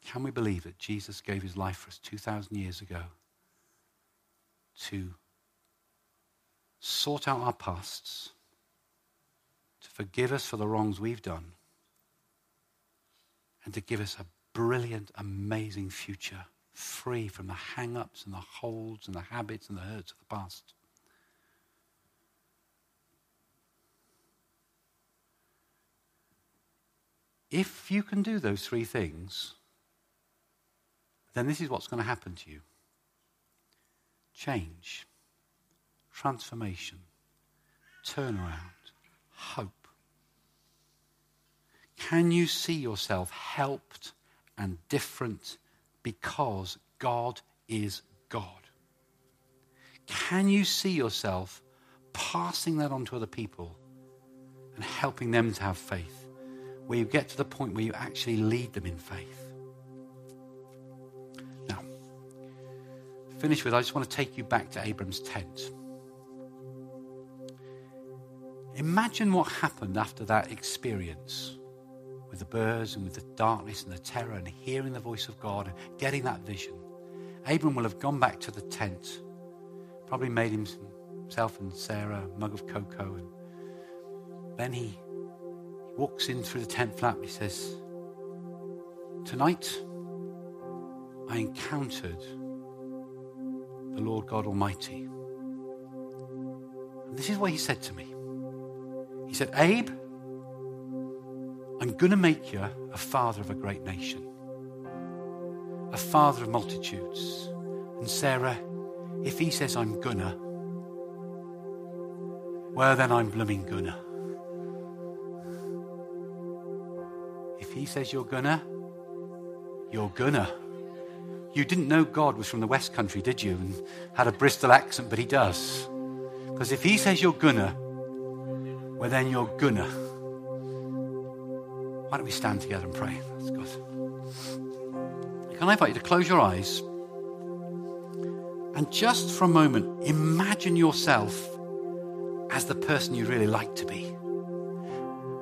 Can we believe that Jesus gave his life for us 2,000 years ago to sort out our pasts, to forgive us for the wrongs we've done, and to give us a brilliant, amazing future, free from the hang ups and the holds and the habits and the hurts of the past? If you can do those three things, then this is what's going to happen to you change, transformation, turnaround, hope. Can you see yourself helped and different because God is God? Can you see yourself passing that on to other people and helping them to have faith? Where you get to the point where you actually lead them in faith. Now, finish with, I just want to take you back to Abram's tent. Imagine what happened after that experience with the birds and with the darkness and the terror and hearing the voice of God and getting that vision. Abram will have gone back to the tent, probably made himself and Sarah a mug of cocoa, and then he, walks in through the tent flap. He says, Tonight I encountered the Lord God Almighty. And this is what he said to me. He said, Abe, I'm going to make you a father of a great nation, a father of multitudes. And Sarah, if he says I'm gonna, well, then I'm blooming gonna. If he says you're gonna, you're gonna. You didn't know God was from the West Country, did you? And had a Bristol accent, but he does. Because if he says you're gonna, well, then you're gonna. Why don't we stand together and pray? That's good. Can I invite you to close your eyes and just for a moment imagine yourself as the person you'd really like to be?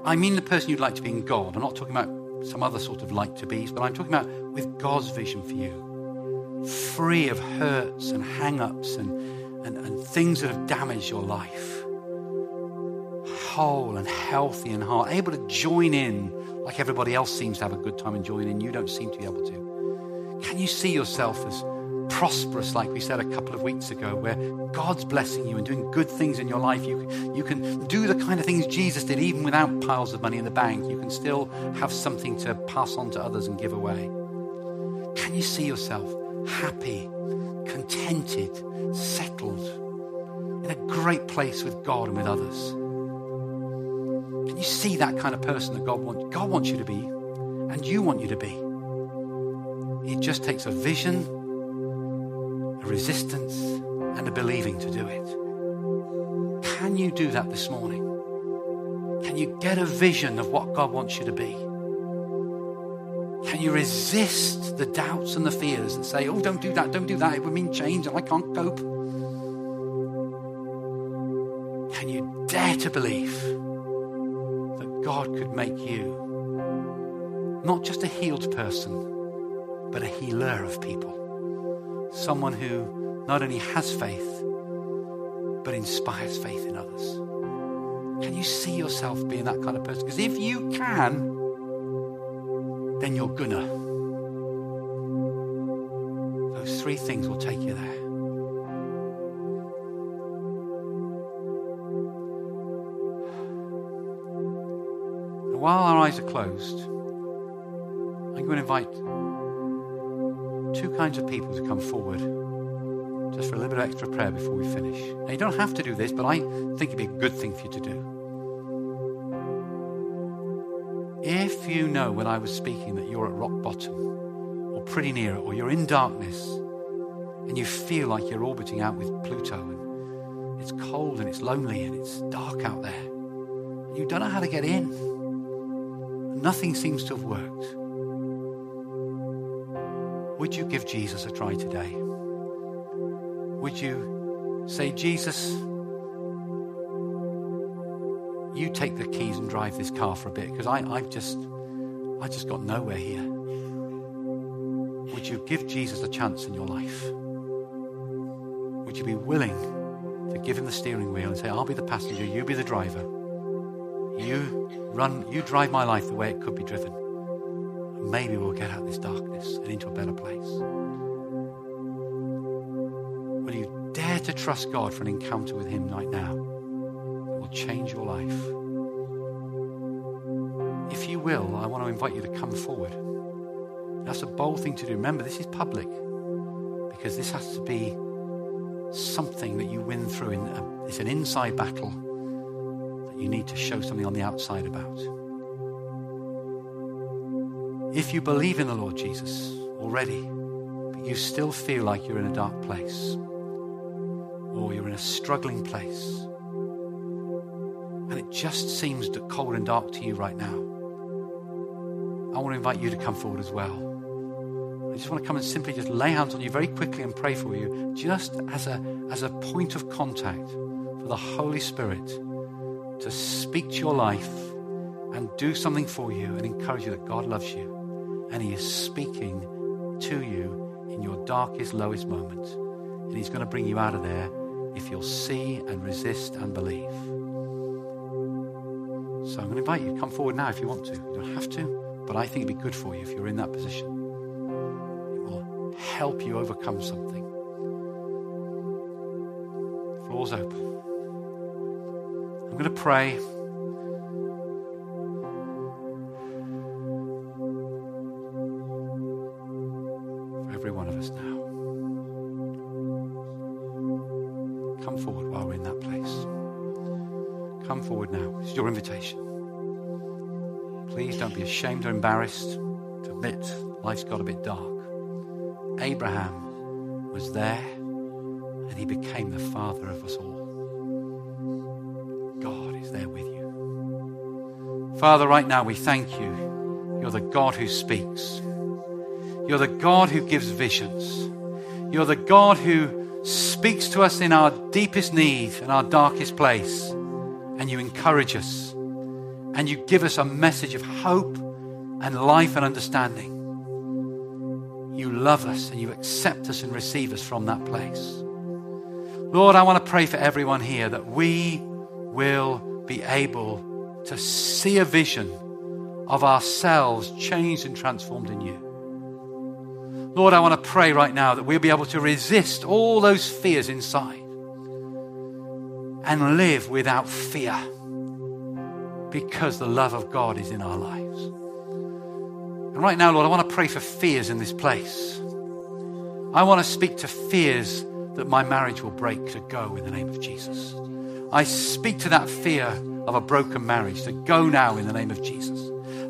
I mean the person you'd like to be in God. I'm not talking about some other sort of like to be's, but I'm talking about with God's vision for you. Free of hurts and hang ups and, and, and things that have damaged your life. Whole and healthy and heart, able to join in like everybody else seems to have a good time enjoying, and. You don't seem to be able to. Can you see yourself as prosperous, like we said a couple of weeks ago, where God's blessing you and doing good things in your life. You, you can do the kind of things Jesus did, even without piles of money in the bank. You can still have something to pass on to others and give away. Can you see yourself happy, contented, settled, in a great place with God and with others? Can you see that kind of person that God wants? God wants you to be, and you want you to be. It just takes a vision a resistance, and a believing to do it. Can you do that this morning? Can you get a vision of what God wants you to be? Can you resist the doubts and the fears and say, oh, don't do that, don't do that, it would mean change and I can't cope? Can you dare to believe God could make you not just a healed person, but a healer of people? someone who not only has faith, but inspires faith in others. Can you see yourself being that kind of person? Because if you can, then you're gonna. Those three things will take you there. While our eyes are closed, I'm going to invite two kinds of people to come forward just for a little bit of extra prayer before we finish. Now, you don't have to do this, but I think it'd be a good thing for you to do. If you know when I was speaking that you're at rock bottom, or pretty near it, or you're in darkness, and you feel like you're orbiting out with Pluto, and it's cold and it's lonely and it's dark out there, you don't know how to get in, nothing seems to have worked. Would you give Jesus a try today? Would you say, Jesus, you take the keys and drive this car for a bit because I've just, I just got nowhere here. Would you give Jesus a chance in your life? Would you be willing to give him the steering wheel and say, I'll be the passenger, you be the driver. You run, you drive my life the way it could be driven maybe we'll get out of this darkness and into a better place. Will you dare to trust God for an encounter with Him right now? It will change your life. If you will, I want to invite you to come forward. That's a bold thing to do. Remember, this is public because this has to be something that you win through. In a, it's an inside battle that you need to show something on the outside about. If you believe in the Lord Jesus already, but you still feel like you're in a dark place, or you're in a struggling place, and it just seems cold and dark to you right now, I want to invite you to come forward as well. I just want to come and simply just lay hands on you very quickly and pray for you, just as a, as a point of contact for the Holy Spirit to speak to your life and do something for you and encourage you that God loves you and He is speaking to you in your darkest, lowest moment. And He's going to bring you out of there if you'll see and resist and believe. So I'm going to invite you, come forward now if you want to. You don't have to, but I think it'd be good for you if you're in that position. It will help you overcome something. Floor's open. I'm going to pray. For every one of us now. Come forward while we're in that place. Come forward now. It's your invitation. Please don't be ashamed or embarrassed to admit life's got a bit dark. Abraham was there and he became the father of us all. Father, right now we thank you. You're the God who speaks. You're the God who gives visions. You're the God who speaks to us in our deepest need and our darkest place. And you encourage us. And you give us a message of hope and life and understanding. You love us and you accept us and receive us from that place. Lord, I want to pray for everyone here that we will be able to see a vision of ourselves changed and transformed in you. Lord, I want to pray right now that we'll be able to resist all those fears inside and live without fear because the love of God is in our lives. And right now, Lord, I want to pray for fears in this place. I want to speak to fears that my marriage will break to go in the name of Jesus. I speak to that fear of a broken marriage to go now in the name of Jesus.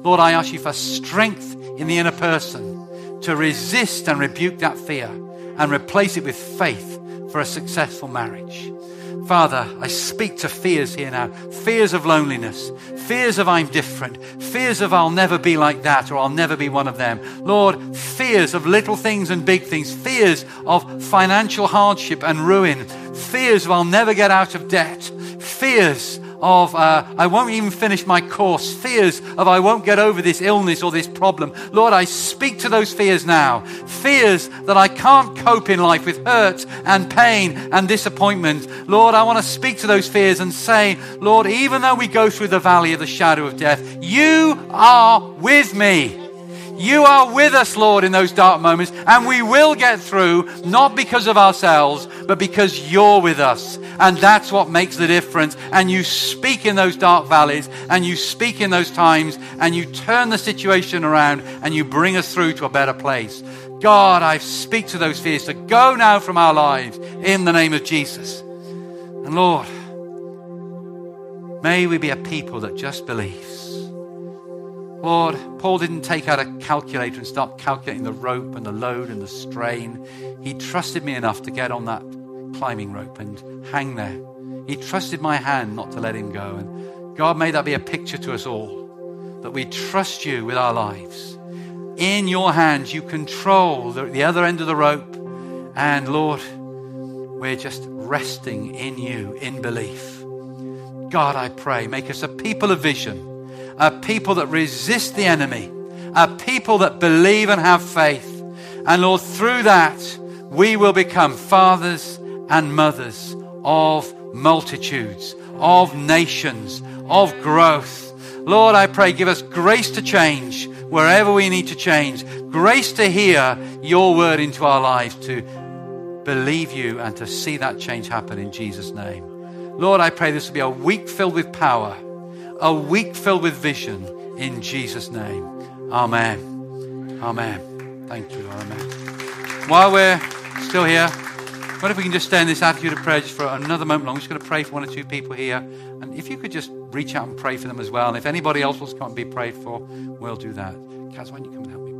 Lord, I ask you for strength in the inner person to resist and rebuke that fear and replace it with faith for a successful marriage. Father, I speak to fears here now fears of loneliness, fears of I'm different, fears of I'll never be like that or I'll never be one of them. Lord, fears of little things and big things, fears of financial hardship and ruin, fears of I'll never get out of debt, fears of uh, I won't even finish my course, fears of I won't get over this illness or this problem. Lord, I speak to those fears now. Fears that I can't cope in life with hurt and pain and disappointment. Lord, I want to speak to those fears and say, Lord, even though we go through the valley of the shadow of death, you are with me. You are with us, Lord, in those dark moments, and we will get through, not because of ourselves, but because you're with us. And that's what makes the difference. And you speak in those dark valleys, and you speak in those times, and you turn the situation around, and you bring us through to a better place. God, I speak to those fears to go now from our lives in the name of Jesus. And Lord, may we be a people that just believes. Lord, Paul didn't take out a calculator and start calculating the rope and the load and the strain. He trusted me enough to get on that climbing rope and hang there. He trusted my hand not to let him go. And God, may that be a picture to us all that we trust you with our lives. In your hands, you control the, the other end of the rope. And Lord, we're just resting in you in belief. God, I pray, make us a people of vision a people that resist the enemy, a people that believe and have faith. And Lord, through that, we will become fathers and mothers of multitudes, of nations, of growth. Lord, I pray, give us grace to change wherever we need to change, grace to hear your word into our lives, to believe you and to see that change happen in Jesus' name. Lord, I pray this will be a week filled with power a week filled with vision in Jesus' name. Amen. Amen. Thank you, Lord. Amen. While we're still here, what if we can just stay in this attitude of prayer just for another moment long? We're just going to pray for one or two people here. And if you could just reach out and pray for them as well. And if anybody else wants to come and be prayed for, we'll do that. Kaz, why don't you come and help me?